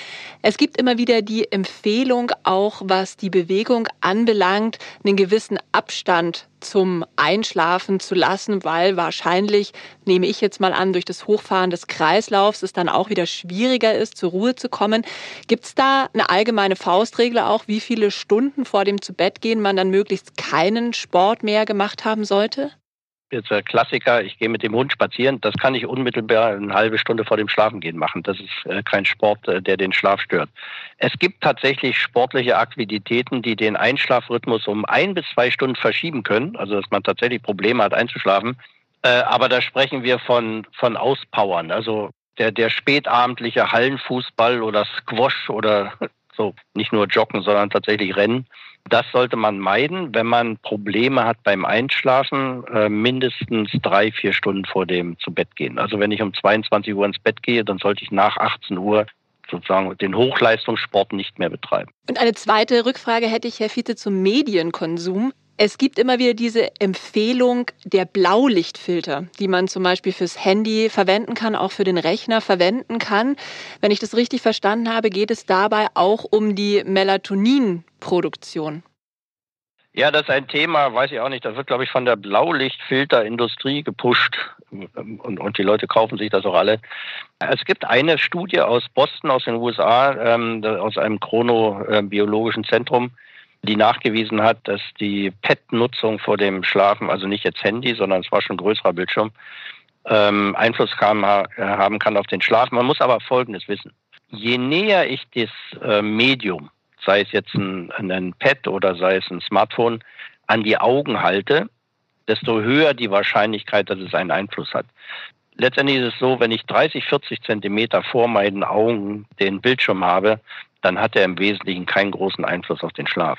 Es gibt immer wieder die Empfehlung, auch was die Bewegung anbelangt, einen gewissen Abstand zum Einschlafen zu lassen, weil wahrscheinlich, nehme ich jetzt mal an, durch das Hochfahren des Kreislaufs es dann auch wieder schwieriger ist, zur Ruhe zu kommen. Gibt es da eine allgemeine Faustregel auch, wie viele Stunden vor dem Zubettgehen man dann möglichst keinen Sport mehr gemacht haben sollte? Jetzt der Klassiker, ich gehe mit dem Hund spazieren, das kann ich unmittelbar eine halbe Stunde vor dem Schlafengehen machen. Das ist äh, kein Sport, äh, der den Schlaf stört. Es gibt tatsächlich sportliche Aktivitäten, die den Einschlafrhythmus um ein bis zwei Stunden verschieben können, also dass man tatsächlich Probleme hat einzuschlafen. Äh, aber da sprechen wir von, von Auspowern. Also der, der spätabendliche Hallenfußball oder Squash oder so, nicht nur Joggen, sondern tatsächlich Rennen das sollte man meiden, wenn man Probleme hat beim Einschlafen, äh, mindestens drei, vier Stunden vor dem zu Bett gehen. Also wenn ich um 22 Uhr ins Bett gehe, dann sollte ich nach 18 Uhr sozusagen den Hochleistungssport nicht mehr betreiben. Und eine zweite Rückfrage hätte ich, Herr Fiete, zum Medienkonsum. Es gibt immer wieder diese Empfehlung der Blaulichtfilter, die man zum Beispiel fürs Handy verwenden kann, auch für den Rechner verwenden kann. Wenn ich das richtig verstanden habe, geht es dabei auch um die Melatoninproduktion. Ja, das ist ein Thema, weiß ich auch nicht. Das wird, glaube ich, von der Blaulichtfilterindustrie gepusht. Und, und die Leute kaufen sich das auch alle. Es gibt eine Studie aus Boston, aus den USA, ähm, aus einem chronobiologischen Zentrum, die nachgewiesen hat, dass die PET-Nutzung vor dem Schlafen, also nicht jetzt Handy, sondern es war schon ein größerer Bildschirm, ähm, Einfluss kam, haben kann auf den Schlaf. Man muss aber Folgendes wissen. Je näher ich das äh, Medium, sei es jetzt ein, ein Pad oder sei es ein Smartphone, an die Augen halte, desto höher die Wahrscheinlichkeit, dass es einen Einfluss hat. letztendlich ist es so, wenn ich 30, 40 Zentimeter vor meinen Augen den Bildschirm habe, dann hat er im Wesentlichen keinen großen Einfluss auf den Schlaf.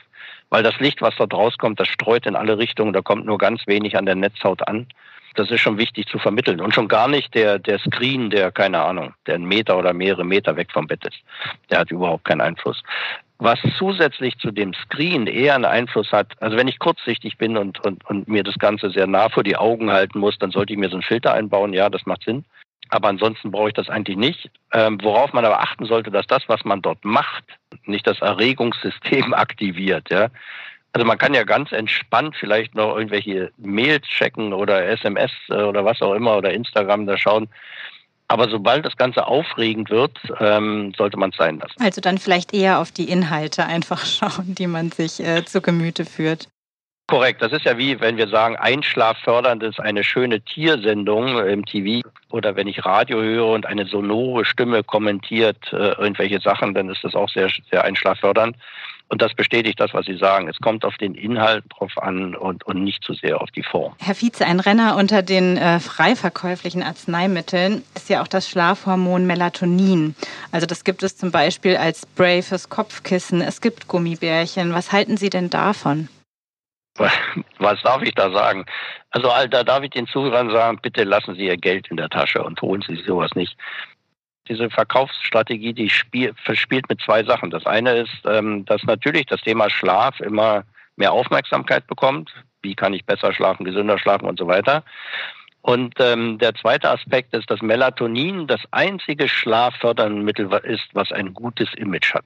Weil das Licht, was dort rauskommt, das streut in alle Richtungen, da kommt nur ganz wenig an der Netzhaut an. Das ist schon wichtig zu vermitteln. Und schon gar nicht der, der Screen, der, keine Ahnung, der einen Meter oder mehrere Meter weg vom Bett ist. Der hat überhaupt keinen Einfluss. Was zusätzlich zu dem Screen eher einen Einfluss hat, also wenn ich kurzsichtig bin und, und, und mir das Ganze sehr nah vor die Augen halten muss, dann sollte ich mir so einen Filter einbauen. Ja, das macht Sinn. Aber ansonsten brauche ich das eigentlich nicht. Ähm, worauf man aber achten sollte, dass das, was man dort macht, nicht das Erregungssystem aktiviert. Ja? Also man kann ja ganz entspannt vielleicht noch irgendwelche Mails checken oder SMS äh, oder was auch immer oder Instagram da schauen. Aber sobald das Ganze aufregend wird, ähm, sollte man es sein lassen. Also dann vielleicht eher auf die Inhalte einfach schauen, die man sich äh, zu Gemüte führt. Korrekt, das ist ja wie, wenn wir sagen, einschlaffördernd ist eine schöne Tiersendung im TV oder wenn ich Radio höre und eine sonore Stimme kommentiert äh, irgendwelche Sachen, dann ist das auch sehr, sehr einschlaffördernd. Und das bestätigt das, was Sie sagen. Es kommt auf den Inhalt drauf an und, und nicht zu sehr auf die Form. Herr Vize, ein Renner unter den äh, frei Arzneimitteln ist ja auch das Schlafhormon Melatonin. Also das gibt es zum Beispiel als Spray fürs Kopfkissen. Es gibt Gummibärchen. Was halten Sie denn davon? Was darf ich da sagen? Also da darf ich den Zuhörern sagen, bitte lassen Sie Ihr Geld in der Tasche und holen Sie sowas nicht. Diese Verkaufsstrategie, die spiel, verspielt mit zwei Sachen. Das eine ist, ähm, dass natürlich das Thema Schlaf immer mehr Aufmerksamkeit bekommt. Wie kann ich besser schlafen, gesünder schlafen und so weiter. Und ähm, der zweite Aspekt ist, dass Melatonin das einzige schlaffördernde Mittel ist, was ein gutes Image hat.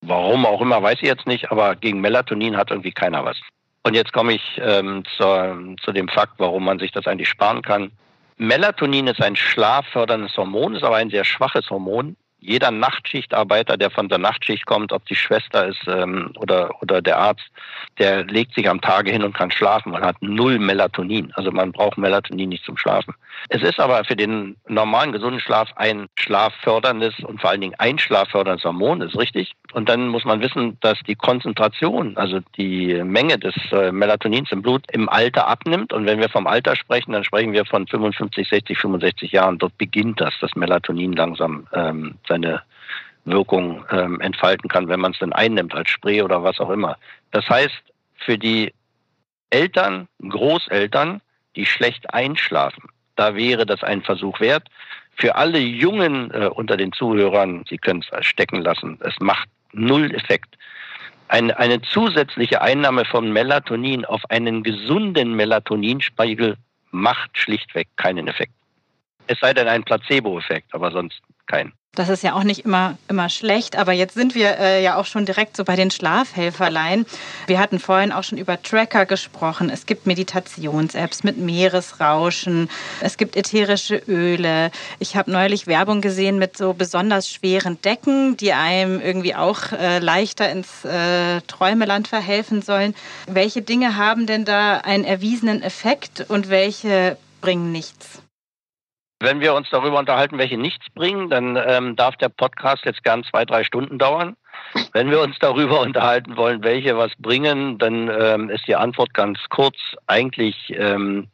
Warum auch immer, weiß ich jetzt nicht, aber gegen Melatonin hat irgendwie keiner was. Und jetzt komme ich ähm, zur, zu dem Fakt, warum man sich das eigentlich sparen kann. Melatonin ist ein schlafförderndes Hormon, ist aber ein sehr schwaches Hormon jeder Nachtschichtarbeiter, der von der Nachtschicht kommt, ob die Schwester ist ähm, oder, oder der Arzt, der legt sich am Tage hin und kann schlafen. Man hat null Melatonin. Also man braucht Melatonin nicht zum Schlafen. Es ist aber für den normalen gesunden Schlaf ein schlafförderndes und vor allen Dingen ein schlafförderndes Hormon, ist richtig. Und dann muss man wissen, dass die Konzentration, also die Menge des äh, Melatonins im Blut im Alter abnimmt. Und wenn wir vom Alter sprechen, dann sprechen wir von 55, 60, 65 Jahren. Dort beginnt das, das Melatonin langsam ähm, seine Wirkung ähm, entfalten kann, wenn man es dann einnimmt als Spray oder was auch immer. Das heißt, für die Eltern, Großeltern, die schlecht einschlafen, da wäre das ein Versuch wert. Für alle Jungen äh, unter den Zuhörern, Sie können es stecken lassen, es macht null Effekt. Eine, eine zusätzliche Einnahme von Melatonin auf einen gesunden Melatoninspiegel macht schlichtweg keinen Effekt. Es sei denn ein Placebo-Effekt, aber sonst keinen. Das ist ja auch nicht immer, immer schlecht, aber jetzt sind wir äh, ja auch schon direkt so bei den Schlafhelferlein. Wir hatten vorhin auch schon über Tracker gesprochen. Es gibt Meditations-Apps mit Meeresrauschen. Es gibt ätherische Öle. Ich habe neulich Werbung gesehen mit so besonders schweren Decken, die einem irgendwie auch äh, leichter ins äh, Träumeland verhelfen sollen. Welche Dinge haben denn da einen erwiesenen Effekt und welche bringen nichts? Wenn wir uns darüber unterhalten, welche nichts bringen, dann ähm, darf der Podcast jetzt gern zwei, drei Stunden dauern. Wenn wir uns darüber unterhalten wollen, welche was bringen, dann ähm, ist die Antwort ganz kurz. Eigentlich ähm,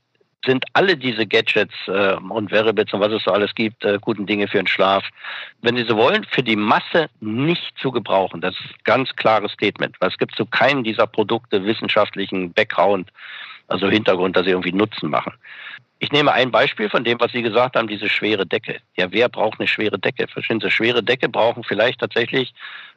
sind alle diese Gadgets äh, und Wearables und was es so alles gibt, äh, guten Dinge für den Schlaf, wenn Sie so wollen, für die Masse nicht zu gebrauchen. Das ist ein ganz klares Statement, es gibt zu keinem dieser Produkte wissenschaftlichen Background, also Hintergrund, dass sie irgendwie Nutzen machen. Ich nehme ein Beispiel von dem, was Sie gesagt haben, diese schwere Decke. Ja, wer braucht eine schwere Decke? Verstehen Sie, schwere Decke brauchen vielleicht tatsächlich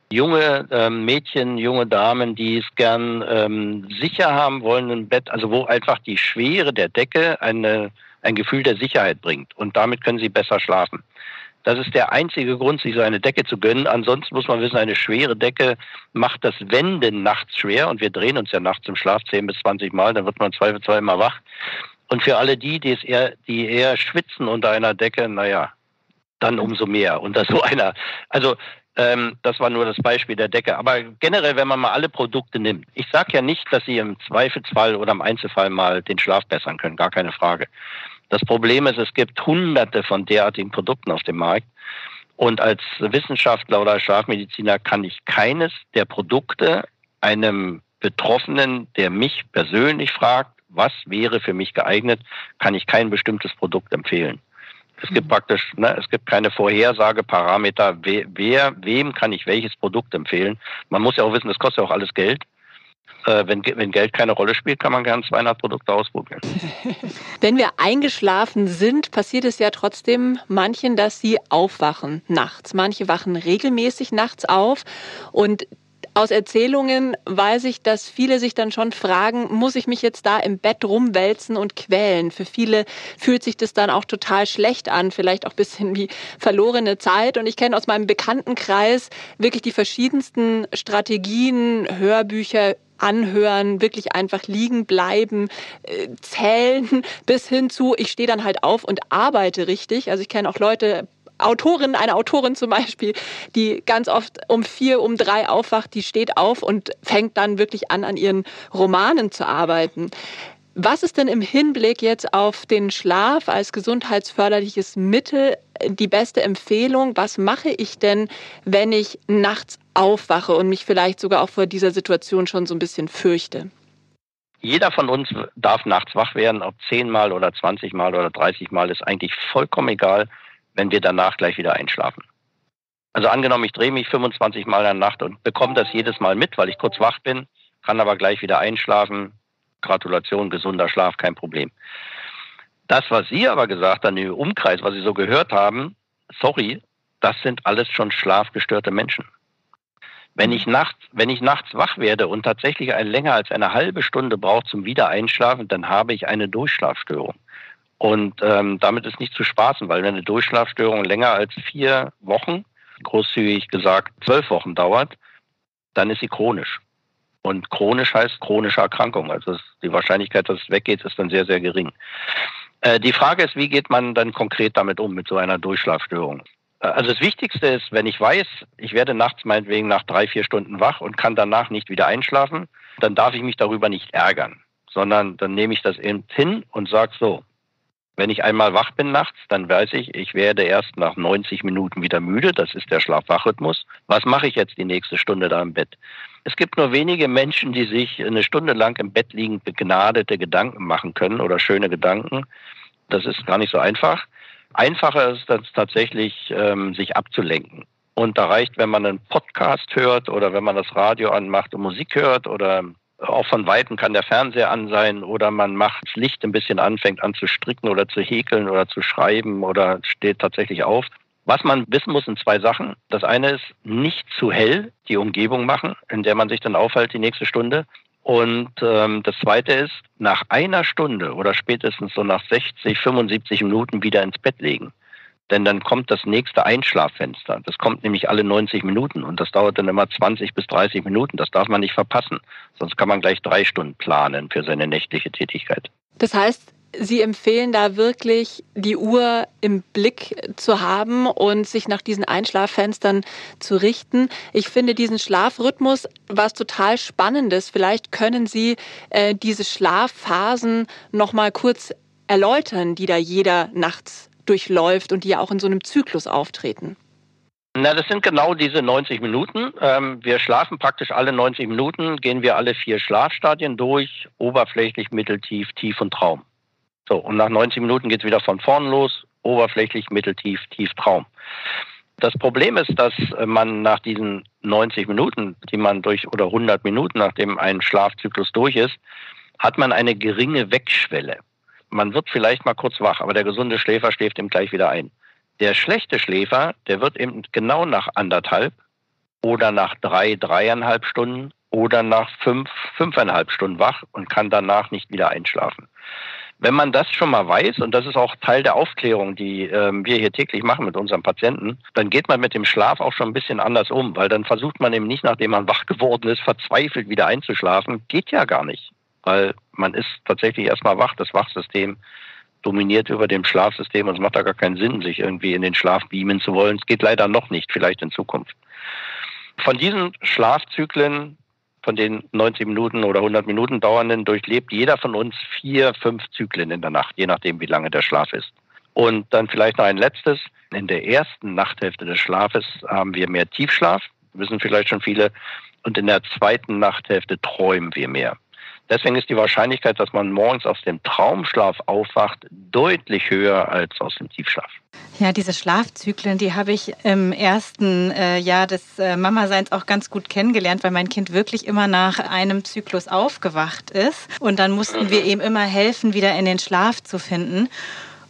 junge ähm, Mädchen, junge Damen, die es gern ähm, sicher haben wollen im Bett, also wo einfach die Schwere der Decke eine, ein Gefühl der Sicherheit bringt. Und damit können sie besser schlafen. Das ist der einzige Grund, sich so eine Decke zu gönnen. Ansonsten muss man wissen, eine schwere Decke macht das Wenden nachts schwer. Und wir drehen uns ja nachts im Schlaf 10 bis 20 Mal, dann wird man zweifelsfrei immer wach. Und für alle die, die eher, die eher schwitzen unter einer Decke, naja, dann umso mehr unter so einer. Also ähm, das war nur das Beispiel der Decke. Aber generell, wenn man mal alle Produkte nimmt, ich sage ja nicht, dass sie im Zweifelsfall oder im Einzelfall mal den Schlaf bessern können, gar keine Frage. Das Problem ist, es gibt hunderte von derartigen Produkten auf dem Markt. Und als Wissenschaftler oder Schlafmediziner kann ich keines der Produkte einem Betroffenen, der mich persönlich fragt, was wäre für mich geeignet, kann ich kein bestimmtes Produkt empfehlen. Es gibt mhm. praktisch, ne, es gibt keine Vorhersageparameter, wer, wer, wem kann ich welches Produkt empfehlen. Man muss ja auch wissen, das kostet ja auch alles Geld. Äh, wenn, wenn Geld keine Rolle spielt, kann man gern 200 Produkte ausprobieren. wenn wir eingeschlafen sind, passiert es ja trotzdem manchen, dass sie aufwachen nachts. Manche wachen regelmäßig nachts auf und aus Erzählungen weiß ich, dass viele sich dann schon fragen, muss ich mich jetzt da im Bett rumwälzen und quälen? Für viele fühlt sich das dann auch total schlecht an, vielleicht auch ein bisschen wie verlorene Zeit. Und ich kenne aus meinem Bekanntenkreis wirklich die verschiedensten Strategien, Hörbücher, anhören, wirklich einfach liegen bleiben, äh, zählen bis hin zu, ich stehe dann halt auf und arbeite richtig. Also ich kenne auch Leute, Autorin, eine Autorin zum Beispiel, die ganz oft um vier, um drei aufwacht, die steht auf und fängt dann wirklich an, an ihren Romanen zu arbeiten. Was ist denn im Hinblick jetzt auf den Schlaf als gesundheitsförderliches Mittel die beste Empfehlung? Was mache ich denn, wenn ich nachts aufwache und mich vielleicht sogar auch vor dieser Situation schon so ein bisschen fürchte? Jeder von uns darf nachts wach werden, ob zehnmal oder zwanzigmal oder dreißigmal, ist eigentlich vollkommen egal wenn wir danach gleich wieder einschlafen. Also angenommen, ich drehe mich 25 Mal in der Nacht und bekomme das jedes Mal mit, weil ich kurz wach bin, kann aber gleich wieder einschlafen. Gratulation, gesunder Schlaf, kein Problem. Das, was Sie aber gesagt haben, im Umkreis, was Sie so gehört haben, sorry, das sind alles schon schlafgestörte Menschen. Wenn ich nachts, wenn ich nachts wach werde und tatsächlich länger als eine halbe Stunde brauche zum Wiedereinschlafen, dann habe ich eine Durchschlafstörung. Und ähm, damit ist nicht zu spaßen, weil wenn eine Durchschlafstörung länger als vier Wochen, großzügig gesagt zwölf Wochen dauert, dann ist sie chronisch. Und chronisch heißt chronische Erkrankung. Also die Wahrscheinlichkeit, dass es weggeht, ist dann sehr, sehr gering. Äh, die Frage ist, wie geht man dann konkret damit um, mit so einer Durchschlafstörung? Äh, also das Wichtigste ist, wenn ich weiß, ich werde nachts meinetwegen nach drei, vier Stunden wach und kann danach nicht wieder einschlafen, dann darf ich mich darüber nicht ärgern, sondern dann nehme ich das eben hin und sage so, wenn ich einmal wach bin nachts, dann weiß ich, ich werde erst nach 90 Minuten wieder müde. Das ist der Schlaf-Wach-Rhythmus. Was mache ich jetzt die nächste Stunde da im Bett? Es gibt nur wenige Menschen, die sich eine Stunde lang im Bett liegend begnadete Gedanken machen können oder schöne Gedanken. Das ist gar nicht so einfach. Einfacher ist es tatsächlich, ähm, sich abzulenken. Und da reicht, wenn man einen Podcast hört oder wenn man das Radio anmacht und Musik hört oder auch von Weitem kann der Fernseher an sein oder man macht das Licht ein bisschen an, fängt an zu stricken oder zu häkeln oder zu schreiben oder steht tatsächlich auf. Was man wissen muss, sind zwei Sachen. Das eine ist, nicht zu hell die Umgebung machen, in der man sich dann aufhält die nächste Stunde. Und ähm, das zweite ist, nach einer Stunde oder spätestens so nach 60, 75 Minuten wieder ins Bett legen denn dann kommt das nächste Einschlaffenster. Das kommt nämlich alle 90 Minuten und das dauert dann immer 20 bis 30 Minuten. Das darf man nicht verpassen, sonst kann man gleich drei Stunden planen für seine nächtliche Tätigkeit. Das heißt, Sie empfehlen da wirklich, die Uhr im Blick zu haben und sich nach diesen Einschlaffenstern zu richten. Ich finde diesen Schlafrhythmus was total Spannendes. Vielleicht können Sie äh, diese Schlafphasen noch mal kurz erläutern, die da jeder nachts durchläuft und die ja auch in so einem Zyklus auftreten? Na, das sind genau diese 90 Minuten. Ähm, wir schlafen praktisch alle 90 Minuten, gehen wir alle vier Schlafstadien durch, oberflächlich, mitteltief, tief und Traum. So, und nach 90 Minuten geht es wieder von vorn los, oberflächlich, mitteltief, tief, Traum. Das Problem ist, dass man nach diesen 90 Minuten, die man durch, oder 100 Minuten, nachdem ein Schlafzyklus durch ist, hat man eine geringe Wegschwelle man wird vielleicht mal kurz wach, aber der gesunde Schläfer schläft eben gleich wieder ein. Der schlechte Schläfer, der wird eben genau nach anderthalb oder nach drei, dreieinhalb Stunden oder nach fünf, fünfeinhalb Stunden wach und kann danach nicht wieder einschlafen. Wenn man das schon mal weiß, und das ist auch Teil der Aufklärung, die äh, wir hier täglich machen mit unseren Patienten, dann geht man mit dem Schlaf auch schon ein bisschen anders um, weil dann versucht man eben nicht, nachdem man wach geworden ist, verzweifelt wieder einzuschlafen. Geht ja gar nicht weil man ist tatsächlich erstmal wach. Das Wachsystem dominiert über dem Schlafsystem und es macht da gar keinen Sinn, sich irgendwie in den Schlaf beamen zu wollen. Es geht leider noch nicht, vielleicht in Zukunft. Von diesen Schlafzyklen, von den 90 Minuten oder 100 Minuten dauernden, durchlebt jeder von uns vier, fünf Zyklen in der Nacht, je nachdem, wie lange der Schlaf ist. Und dann vielleicht noch ein letztes. In der ersten Nachthälfte des Schlafes haben wir mehr Tiefschlaf, wissen vielleicht schon viele. Und in der zweiten Nachthälfte träumen wir mehr. Deswegen ist die Wahrscheinlichkeit, dass man morgens aus dem Traumschlaf aufwacht, deutlich höher als aus dem Tiefschlaf. Ja, diese Schlafzyklen, die habe ich im ersten äh, Jahr des äh, Mama-Seins auch ganz gut kennengelernt, weil mein Kind wirklich immer nach einem Zyklus aufgewacht ist. Und dann mussten wir ihm immer helfen, wieder in den Schlaf zu finden.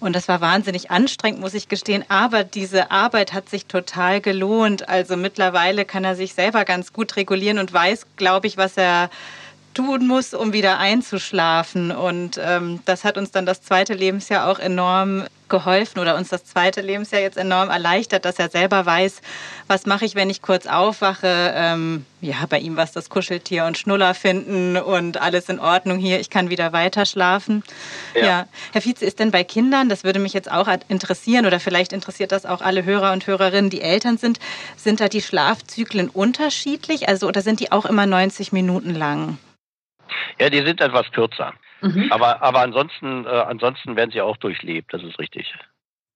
Und das war wahnsinnig anstrengend, muss ich gestehen. Aber diese Arbeit hat sich total gelohnt. Also mittlerweile kann er sich selber ganz gut regulieren und weiß, glaube ich, was er tun muss, um wieder einzuschlafen. Und ähm, das hat uns dann das zweite Lebensjahr auch enorm geholfen oder uns das zweite Lebensjahr jetzt enorm erleichtert, dass er selber weiß, was mache ich, wenn ich kurz aufwache. Ähm, ja, bei ihm war es das Kuscheltier und Schnuller finden und alles in Ordnung hier. Ich kann wieder weiter schlafen. Ja. ja. Herr Vize, ist denn bei Kindern, das würde mich jetzt auch interessieren oder vielleicht interessiert das auch alle Hörer und Hörerinnen, die Eltern sind, sind da die Schlafzyklen unterschiedlich? Also oder sind die auch immer 90 Minuten lang? Ja, die sind etwas kürzer. Mhm. Aber, aber ansonsten, äh, ansonsten werden sie auch durchlebt, das ist richtig.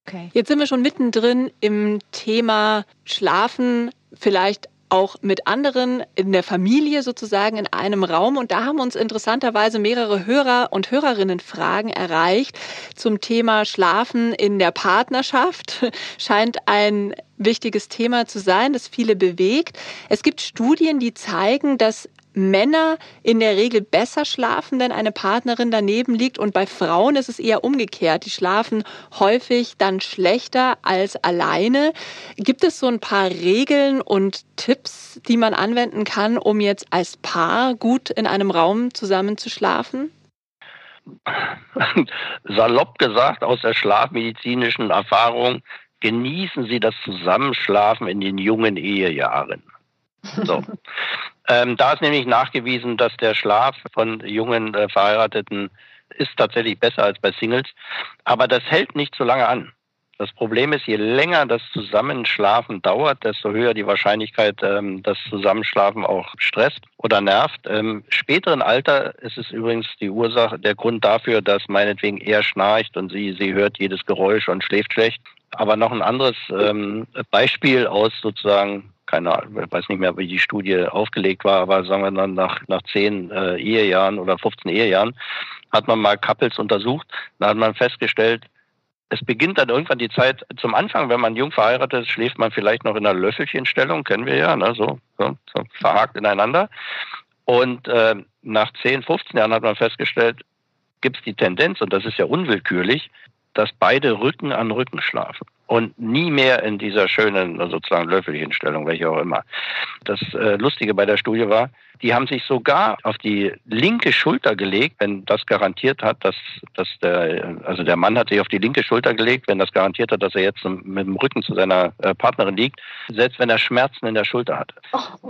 Okay. Jetzt sind wir schon mittendrin im Thema Schlafen, vielleicht auch mit anderen in der Familie sozusagen in einem Raum. Und da haben uns interessanterweise mehrere Hörer und Hörerinnen Fragen erreicht zum Thema Schlafen in der Partnerschaft. Scheint ein wichtiges Thema zu sein, das viele bewegt. Es gibt Studien, die zeigen, dass Männer in der Regel besser schlafen, wenn eine Partnerin daneben liegt. Und bei Frauen ist es eher umgekehrt. Die schlafen häufig dann schlechter als alleine. Gibt es so ein paar Regeln und Tipps, die man anwenden kann, um jetzt als Paar gut in einem Raum zusammen zu schlafen? Salopp gesagt, aus der schlafmedizinischen Erfahrung, genießen Sie das Zusammenschlafen in den jungen Ehejahren. So. Ähm, da ist nämlich nachgewiesen, dass der Schlaf von jungen äh, Verheirateten ist tatsächlich besser als bei Singles. Aber das hält nicht so lange an. Das Problem ist, je länger das Zusammenschlafen dauert, desto höher die Wahrscheinlichkeit, ähm, dass Zusammenschlafen auch stresst oder nervt. Im späteren Alter ist es übrigens die Ursache, der Grund dafür, dass meinetwegen er schnarcht und sie, sie hört jedes Geräusch und schläft schlecht. Aber noch ein anderes ähm, Beispiel aus sozusagen keine Ahnung, ich weiß nicht mehr, wie die Studie aufgelegt war, aber sagen wir dann nach, nach zehn äh, Ehejahren oder 15 Ehejahren hat man mal Couples untersucht. Da hat man festgestellt, es beginnt dann irgendwann die Zeit, zum Anfang, wenn man jung verheiratet ist, schläft man vielleicht noch in einer Löffelchenstellung, kennen wir ja, ne, so, so, so verhakt ineinander. Und äh, nach 10, 15 Jahren hat man festgestellt, gibt es die Tendenz, und das ist ja unwillkürlich, dass beide Rücken an Rücken schlafen und nie mehr in dieser schönen sozusagen Löffelchenstellung, welche auch immer. Das äh, Lustige bei der Studie war, die haben sich sogar auf die linke Schulter gelegt, wenn das garantiert hat, dass, dass der, also der Mann hat sich auf die linke Schulter gelegt, wenn das garantiert hat, dass er jetzt mit dem Rücken zu seiner äh, Partnerin liegt, selbst wenn er Schmerzen in der Schulter hatte.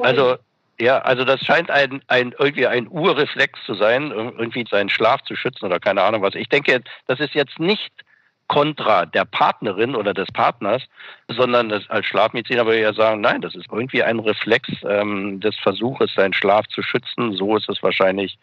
also ja, also das scheint ein, ein irgendwie ein Urreflex zu sein, irgendwie seinen Schlaf zu schützen oder keine Ahnung was. Ich denke, das ist jetzt nicht kontra der Partnerin oder des Partners, sondern das, als Schlafmediziner würde ich ja sagen, nein, das ist irgendwie ein Reflex ähm, des Versuches, seinen Schlaf zu schützen. So ist es wahrscheinlich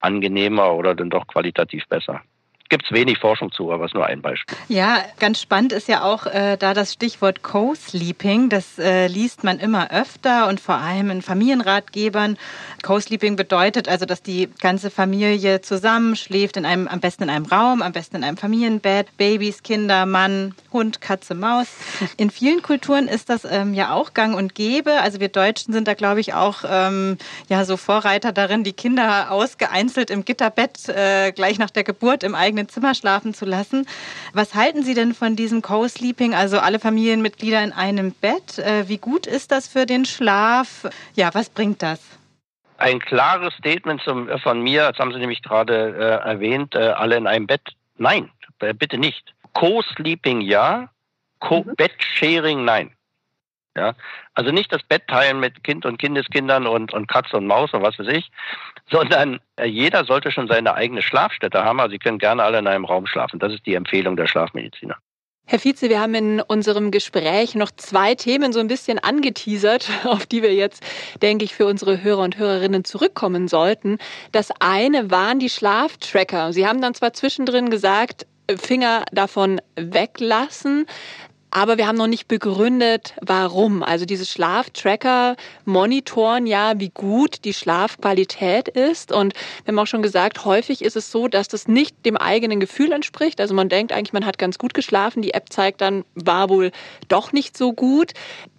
angenehmer oder dann doch qualitativ besser gibt es wenig Forschung zu, aber es ist nur ein Beispiel. Ja, ganz spannend ist ja auch äh, da das Stichwort Co-Sleeping. Das äh, liest man immer öfter und vor allem in Familienratgebern. Co-Sleeping bedeutet also, dass die ganze Familie zusammenschläft, in einem, am besten in einem Raum, am besten in einem Familienbett, Babys, Kinder, Mann, Hund, Katze, Maus. In vielen Kulturen ist das ähm, ja auch gang und gäbe. Also wir Deutschen sind da, glaube ich, auch ähm, ja, so Vorreiter darin, die Kinder ausgeeinzelt im Gitterbett äh, gleich nach der Geburt im eigenen eigenen Zimmer schlafen zu lassen. Was halten Sie denn von diesem Co-Sleeping, also alle Familienmitglieder in einem Bett? Äh, wie gut ist das für den Schlaf? Ja, was bringt das? Ein klares Statement zum, von mir, das haben Sie nämlich gerade äh, erwähnt, äh, alle in einem Bett. Nein, bitte nicht. Co-Sleeping ja, Co-Bed-Sharing nein. Ja, also nicht das Bett teilen mit Kind und Kindeskindern und, und Katze und Maus und was weiß ich, sondern äh, jeder sollte schon seine eigene Schlafstätte haben. Also Sie können gerne alle in einem Raum schlafen. Das ist die Empfehlung der Schlafmediziner. Herr Vize, wir haben in unserem Gespräch noch zwei Themen so ein bisschen angeteasert, auf die wir jetzt, denke ich, für unsere Hörer und Hörerinnen zurückkommen sollten. Das eine waren die Schlaftracker. Sie haben dann zwar zwischendrin gesagt, Finger davon weglassen. Aber wir haben noch nicht begründet, warum. Also diese Schlaftracker monitoren ja, wie gut die Schlafqualität ist. Und wir haben auch schon gesagt, häufig ist es so, dass das nicht dem eigenen Gefühl entspricht. Also man denkt eigentlich, man hat ganz gut geschlafen. Die App zeigt dann, war wohl doch nicht so gut.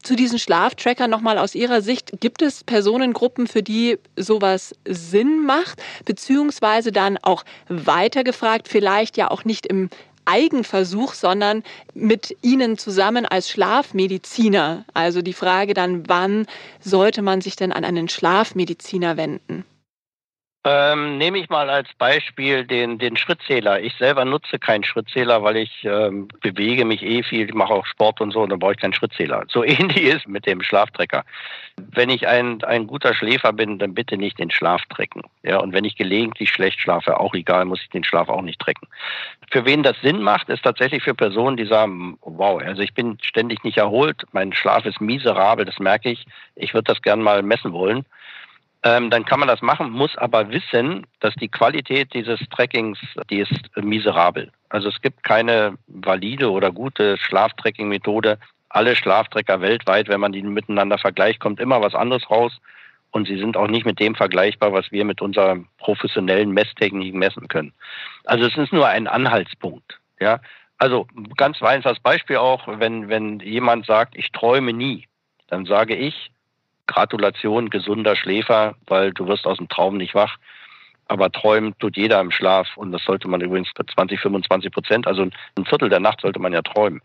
Zu diesen Schlaftrackern nochmal aus Ihrer Sicht, gibt es Personengruppen, für die sowas Sinn macht? Beziehungsweise dann auch weitergefragt, vielleicht ja auch nicht im Eigenversuch, sondern mit Ihnen zusammen als Schlafmediziner. Also die Frage dann, wann sollte man sich denn an einen Schlafmediziner wenden? Ähm, nehme ich mal als Beispiel den, den Schrittzähler. Ich selber nutze keinen Schrittzähler, weil ich ähm, bewege mich eh viel, ich mache auch Sport und so, und dann brauche ich keinen Schrittzähler. So ähnlich ist mit dem Schlaftrecker. Wenn ich ein, ein guter Schläfer bin, dann bitte nicht den Schlaf trecken. Ja, und wenn ich gelegentlich schlecht schlafe, auch egal, muss ich den Schlaf auch nicht trecken. Für wen das Sinn macht, ist tatsächlich für Personen, die sagen, wow, also ich bin ständig nicht erholt, mein Schlaf ist miserabel, das merke ich, ich würde das gern mal messen wollen ähm, dann kann man das machen, muss aber wissen, dass die Qualität dieses Trackings, die ist miserabel. Also es gibt keine valide oder gute Schlaftracking-Methode. Alle Schlaftrecker weltweit, wenn man die miteinander vergleicht, kommt immer was anderes raus. Und sie sind auch nicht mit dem vergleichbar, was wir mit unserer professionellen Messtechnik messen können. Also es ist nur ein Anhaltspunkt. Ja, also ganz einfaches Beispiel auch, wenn, wenn jemand sagt, ich träume nie, dann sage ich, Gratulation, gesunder Schläfer, weil du wirst aus dem Traum nicht wach. Aber träumen tut jeder im Schlaf und das sollte man übrigens 20, 25 Prozent, also ein Viertel der Nacht sollte man ja träumen.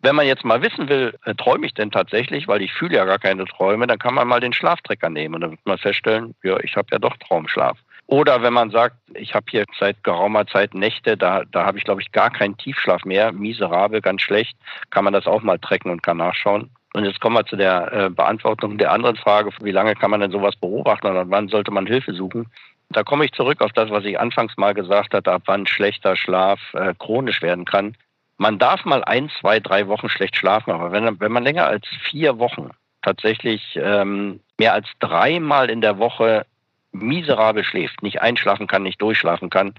Wenn man jetzt mal wissen will, äh, träume ich denn tatsächlich, weil ich fühle ja gar keine Träume, dann kann man mal den Schlaftrecker nehmen und dann wird man feststellen, ja, ich habe ja doch Traumschlaf. Oder wenn man sagt, ich habe hier seit geraumer Zeit Nächte, da, da habe ich, glaube ich, gar keinen Tiefschlaf mehr, miserabel, ganz schlecht, kann man das auch mal trecken und kann nachschauen. Und jetzt kommen wir zu der äh, Beantwortung der anderen Frage, wie lange kann man denn sowas beobachten oder wann sollte man Hilfe suchen? Da komme ich zurück auf das, was ich anfangs mal gesagt hatte, ab wann schlechter Schlaf äh, chronisch werden kann. Man darf mal ein, zwei, drei Wochen schlecht schlafen, aber wenn, wenn man länger als vier Wochen tatsächlich ähm, mehr als dreimal in der Woche miserabel schläft, nicht einschlafen kann, nicht durchschlafen kann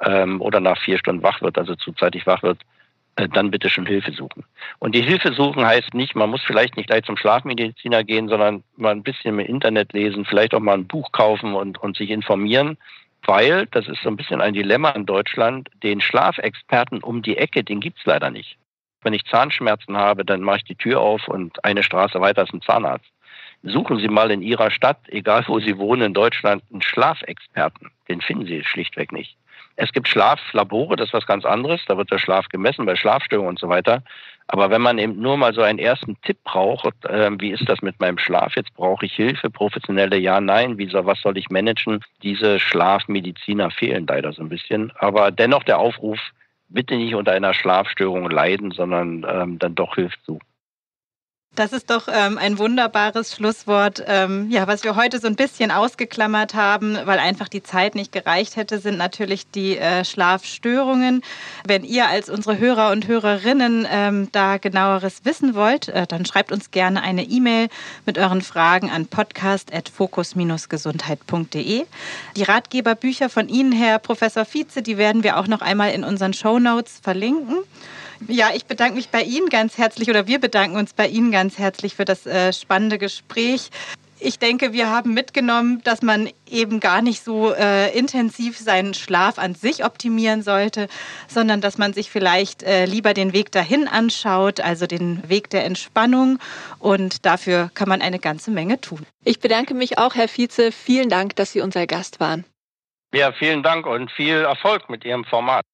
ähm, oder nach vier Stunden wach wird, also zuzeitig wach wird, dann bitte schon Hilfe suchen. Und die Hilfe suchen heißt nicht, man muss vielleicht nicht gleich zum Schlafmediziner gehen, sondern mal ein bisschen im Internet lesen, vielleicht auch mal ein Buch kaufen und, und sich informieren, weil, das ist so ein bisschen ein Dilemma in Deutschland, den Schlafexperten um die Ecke, den gibt's leider nicht. Wenn ich Zahnschmerzen habe, dann mache ich die Tür auf und eine Straße weiter ist ein Zahnarzt. Suchen Sie mal in Ihrer Stadt, egal wo Sie wohnen in Deutschland, einen Schlafexperten. Den finden Sie schlichtweg nicht. Es gibt Schlaflabore, das ist was ganz anderes. Da wird der Schlaf gemessen bei Schlafstörungen und so weiter. Aber wenn man eben nur mal so einen ersten Tipp braucht, äh, wie ist das mit meinem Schlaf? Jetzt brauche ich Hilfe, professionelle Ja, Nein, wie soll, was soll ich managen? Diese Schlafmediziner fehlen leider so ein bisschen. Aber dennoch der Aufruf, bitte nicht unter einer Schlafstörung leiden, sondern ähm, dann doch Hilfe suchen. Das ist doch ähm, ein wunderbares Schlusswort. Ähm, ja, was wir heute so ein bisschen ausgeklammert haben, weil einfach die Zeit nicht gereicht hätte, sind natürlich die äh, Schlafstörungen. Wenn ihr als unsere Hörer und Hörerinnen ähm, da genaueres wissen wollt, äh, dann schreibt uns gerne eine E-Mail mit euren Fragen an podcast.fokus-gesundheit.de. Die Ratgeberbücher von Ihnen, Herr Professor Vize, die werden wir auch noch einmal in unseren Show Notes verlinken. Ja, ich bedanke mich bei Ihnen ganz herzlich oder wir bedanken uns bei Ihnen ganz herzlich für das äh, spannende Gespräch. Ich denke, wir haben mitgenommen, dass man eben gar nicht so äh, intensiv seinen Schlaf an sich optimieren sollte, sondern dass man sich vielleicht äh, lieber den Weg dahin anschaut, also den Weg der Entspannung. Und dafür kann man eine ganze Menge tun. Ich bedanke mich auch, Herr Vize. Vielen Dank, dass Sie unser Gast waren. Ja, vielen Dank und viel Erfolg mit Ihrem Format.